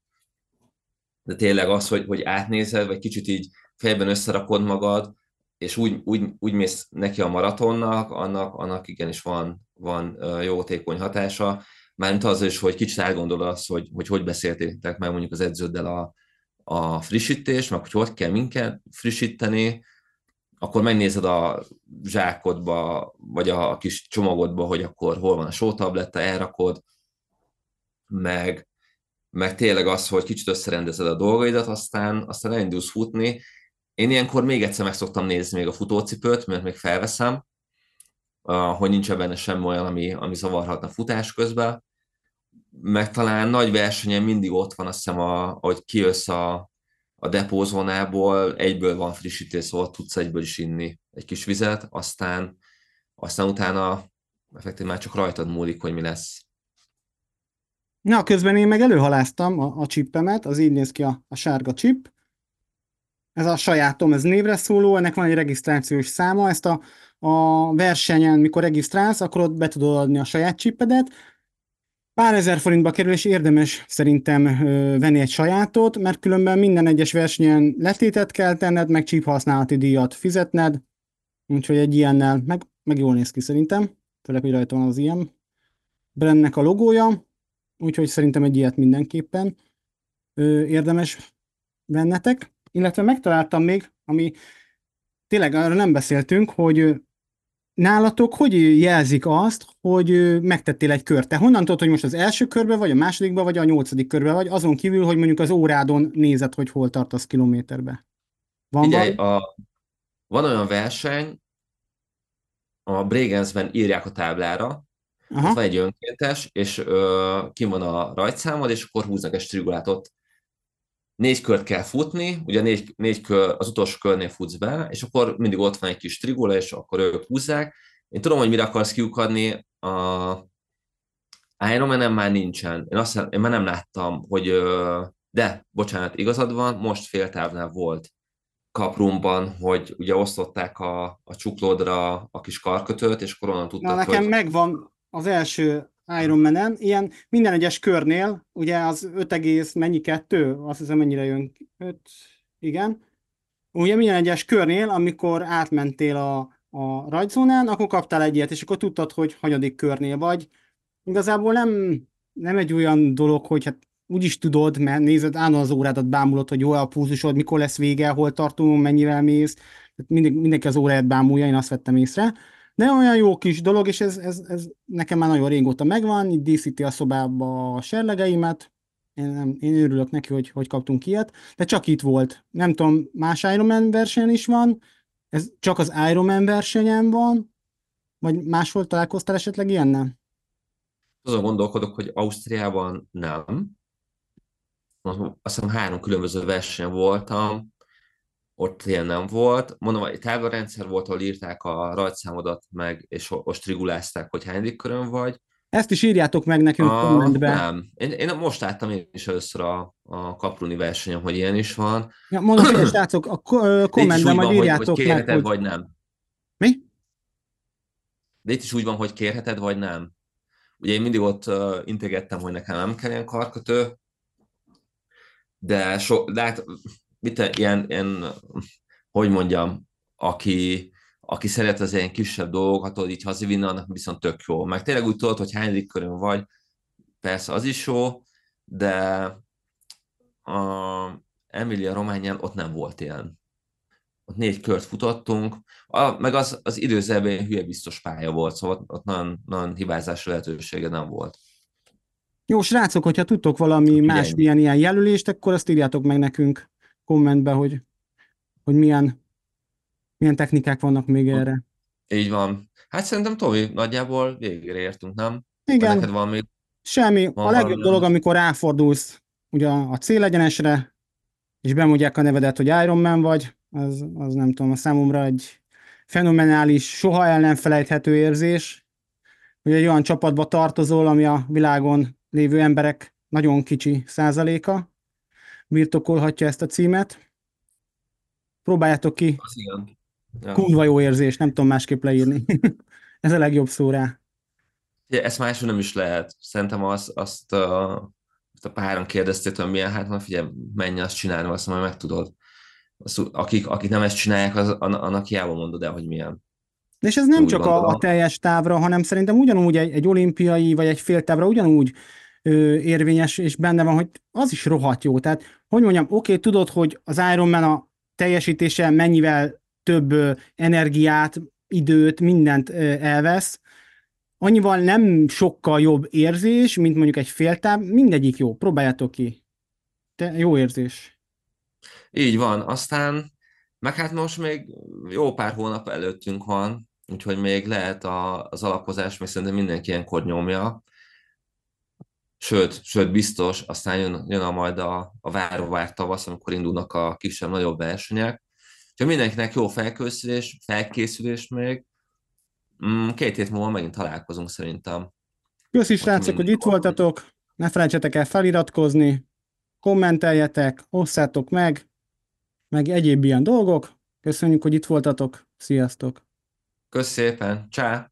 De tényleg az, hogy, hogy átnézed, vagy kicsit így fejben összerakod magad, és úgy, úgy, úgy mész neki a maratonnak, annak, annak igenis van, van jótékony hatása. Mármint az is, hogy kicsit átgondolod hogy, hogy hogy beszéltétek meg mondjuk az edződdel a, a frissítés, meg hogy hogy kell minket frissíteni, akkor megnézed a zsákodba, vagy a kis csomagodba, hogy akkor hol van a sótabletta, elrakod, meg, meg tényleg az, hogy kicsit összerendezed a dolgaidat, aztán, aztán elindulsz futni. Én ilyenkor még egyszer meg szoktam nézni még a futócipőt, mert még felveszem, hogy nincs benne semmi olyan, ami, ami zavarhatna futás közben. Meg talán nagy versenyen mindig ott van, azt hiszem, a, hogy kijössz a, a depózónából, egyből van frissítés, szóval tudsz egyből is inni egy kis vizet, aztán, aztán utána effektív már csak rajtad múlik, hogy mi lesz. Na, közben én meg előhaláztam a, a csippemet, az így néz ki a, a sárga chip. Ez a sajátom, ez névre szóló, ennek van egy regisztrációs száma, ezt a, a versenyen, mikor regisztrálsz, akkor ott be tudod adni a saját chippedet, pár ezer forintba kerül, és érdemes szerintem ö, venni egy sajátot, mert különben minden egyes versenyen letétet kell tenned, meg csíp használati díjat fizetned, úgyhogy egy ilyennel, meg, meg jól néz ki szerintem, főleg, hogy rajta van az ilyen brandnek a logója, úgyhogy szerintem egy ilyet mindenképpen ö, érdemes vennetek. Illetve megtaláltam még, ami tényleg arra nem beszéltünk, hogy nálatok hogy jelzik azt, hogy megtettél egy kört? Te honnan tudod, hogy most az első körbe vagy, a másodikba vagy, a nyolcadik körbe vagy, azon kívül, hogy mondjuk az órádon nézed, hogy hol tartasz kilométerbe? Van, Figyelj, a, van olyan verseny, a Bregenzben írják a táblára, Aha. Ott van egy önkéntes, és ö, kim van a rajtszámod, és akkor húznak egy strigulátot. Négy kört kell futni, ugye négy, négy kör, az utolsó körnél futsz be, és akkor mindig ott van egy kis strigula, és akkor ők húzzák. Én tudom, hogy mire akarsz kiukadni, a Ironman már nincsen. Én, azt, én már nem láttam, hogy de, bocsánat, igazad van, most féltávnál volt kaprumban, hogy ugye osztották a, a csuklódra a kis karkötőt, és koronan tudtak, Na, nekem hogy... megvan az első Ironman-en, ilyen minden egyes körnél, ugye az 5, mennyi kettő, azt hiszem mennyire jön, 5, igen, ugye minden egyes körnél, amikor átmentél a, a rajzónán, akkor kaptál egy ilyet, és akkor tudtad, hogy hanyadik körnél vagy. Igazából nem, nem egy olyan dolog, hogy hát úgyis tudod, mert nézed, állandóan az órádat bámulod, hogy jó a púzusod, mikor lesz vége, hol tartunk, mennyivel mész. Mindig, mindenki az óráját bámulja, én azt vettem észre. De olyan jó kis dolog, és ez, ez, ez nekem már nagyon régóta megvan, itt díszíti a szobába a serlegeimet, én, én örülök neki, hogy, hogy kaptunk ilyet, de csak itt volt. Nem tudom, más Ironman versenyen is van, ez csak az Ironman versenyen van, vagy máshol találkoztál esetleg ilyennel? Azon gondolkodok, hogy Ausztriában nem. Azt hiszem három különböző versenyen voltam, ott ilyen nem volt. Mondom, egy táblarendszer volt, ahol írták a rajtszámodat meg, és ostrigulázták, hogy hányadik körön vagy. Ezt is írjátok meg nekünk a, kommentbe. Nem. Én, én most láttam én is először a, a kapruni versenyen, hogy ilyen is van. Ja, mondom, (clears throat) hogy srácok, a kommentben majd írjátok hogy, hogy kérheted, meg, hogy... vagy nem. Mi? De itt is úgy van, hogy kérheted, vagy nem. Ugye én mindig ott uh, integettem, hogy nekem nem kell ilyen karkötő, de, so, hát mit, ilyen, ilyen, hogy mondjam, aki, aki szeret az ilyen kisebb dolgokat, tudod így hazavinni, annak viszont tök jó. Meg tényleg úgy tudod, hogy hányadik körön vagy, persze az is jó, de a Emilia Rományán ott nem volt ilyen. Ott négy kört futottunk, a, meg az, az időzőben hülye biztos pálya volt, szóval ott nagyon, nagyon hibázási lehetősége nem volt. Jó, srácok, hogyha tudtok valami más milyen ilyen jelölést, akkor azt írjátok meg nekünk kommentbe, hogy, hogy milyen, milyen technikák vannak még erre. Így van. Hát szerintem Tomi, nagyjából végére értünk, nem? Igen. Neked van még Semmi. Van a legjobb dolog, amikor ráfordulsz ugye a célegyenesre, és bemondják a nevedet, hogy Iron Man vagy, az, az nem tudom, a számomra egy fenomenális, soha el nem felejthető érzés, hogy egy olyan csapatba tartozol, ami a világon lévő emberek nagyon kicsi százaléka, birtokolhatja ezt a címet. Próbáljátok ki. Az igen. Ja. Kurva jó érzés, nem tudom másképp leírni. (laughs) Ez a legjobb szó rá. Ja, ezt máshol nem is lehet. Szerintem azt, azt, a, azt a páran kérdezték, hogy milyen, hát már figyelj, menj azt csinálni, azt majd megtudod. Azt, akik, akik nem ezt csinálják, az, annak hiába mondod el, hogy milyen. És ez nem Úgy csak a, a teljes távra, hanem szerintem ugyanúgy egy, egy olimpiai vagy egy féltávra ugyanúgy ö, érvényes, és benne van, hogy az is rohadt jó. Tehát, hogy mondjam, oké, okay, tudod, hogy az Ironman a teljesítése mennyivel több energiát, időt, mindent elvesz, annyival nem sokkal jobb érzés, mint mondjuk egy féltáv, mindegyik jó, próbáljátok ki. Te, jó érzés. Így van, aztán meg hát most még jó pár hónap előttünk van, úgyhogy még lehet a, az alapozás, még szerintem mindenki ilyenkor nyomja, sőt, sőt biztos, aztán jön, jön a majd a, a várovár tavasz, amikor indulnak a kisebb-nagyobb versenyek. Úgyhogy mindenkinek jó felkészülés, felkészülés még. Mm, két hét múlva megint találkozunk szerintem. Köszi srácok, hogy itt voltatok. Ne felejtsetek el feliratkozni, kommenteljetek, osszátok meg, meg egyéb ilyen dolgok. Köszönjük, hogy itt voltatok. Sziasztok! Köszönjük szépen! Csá!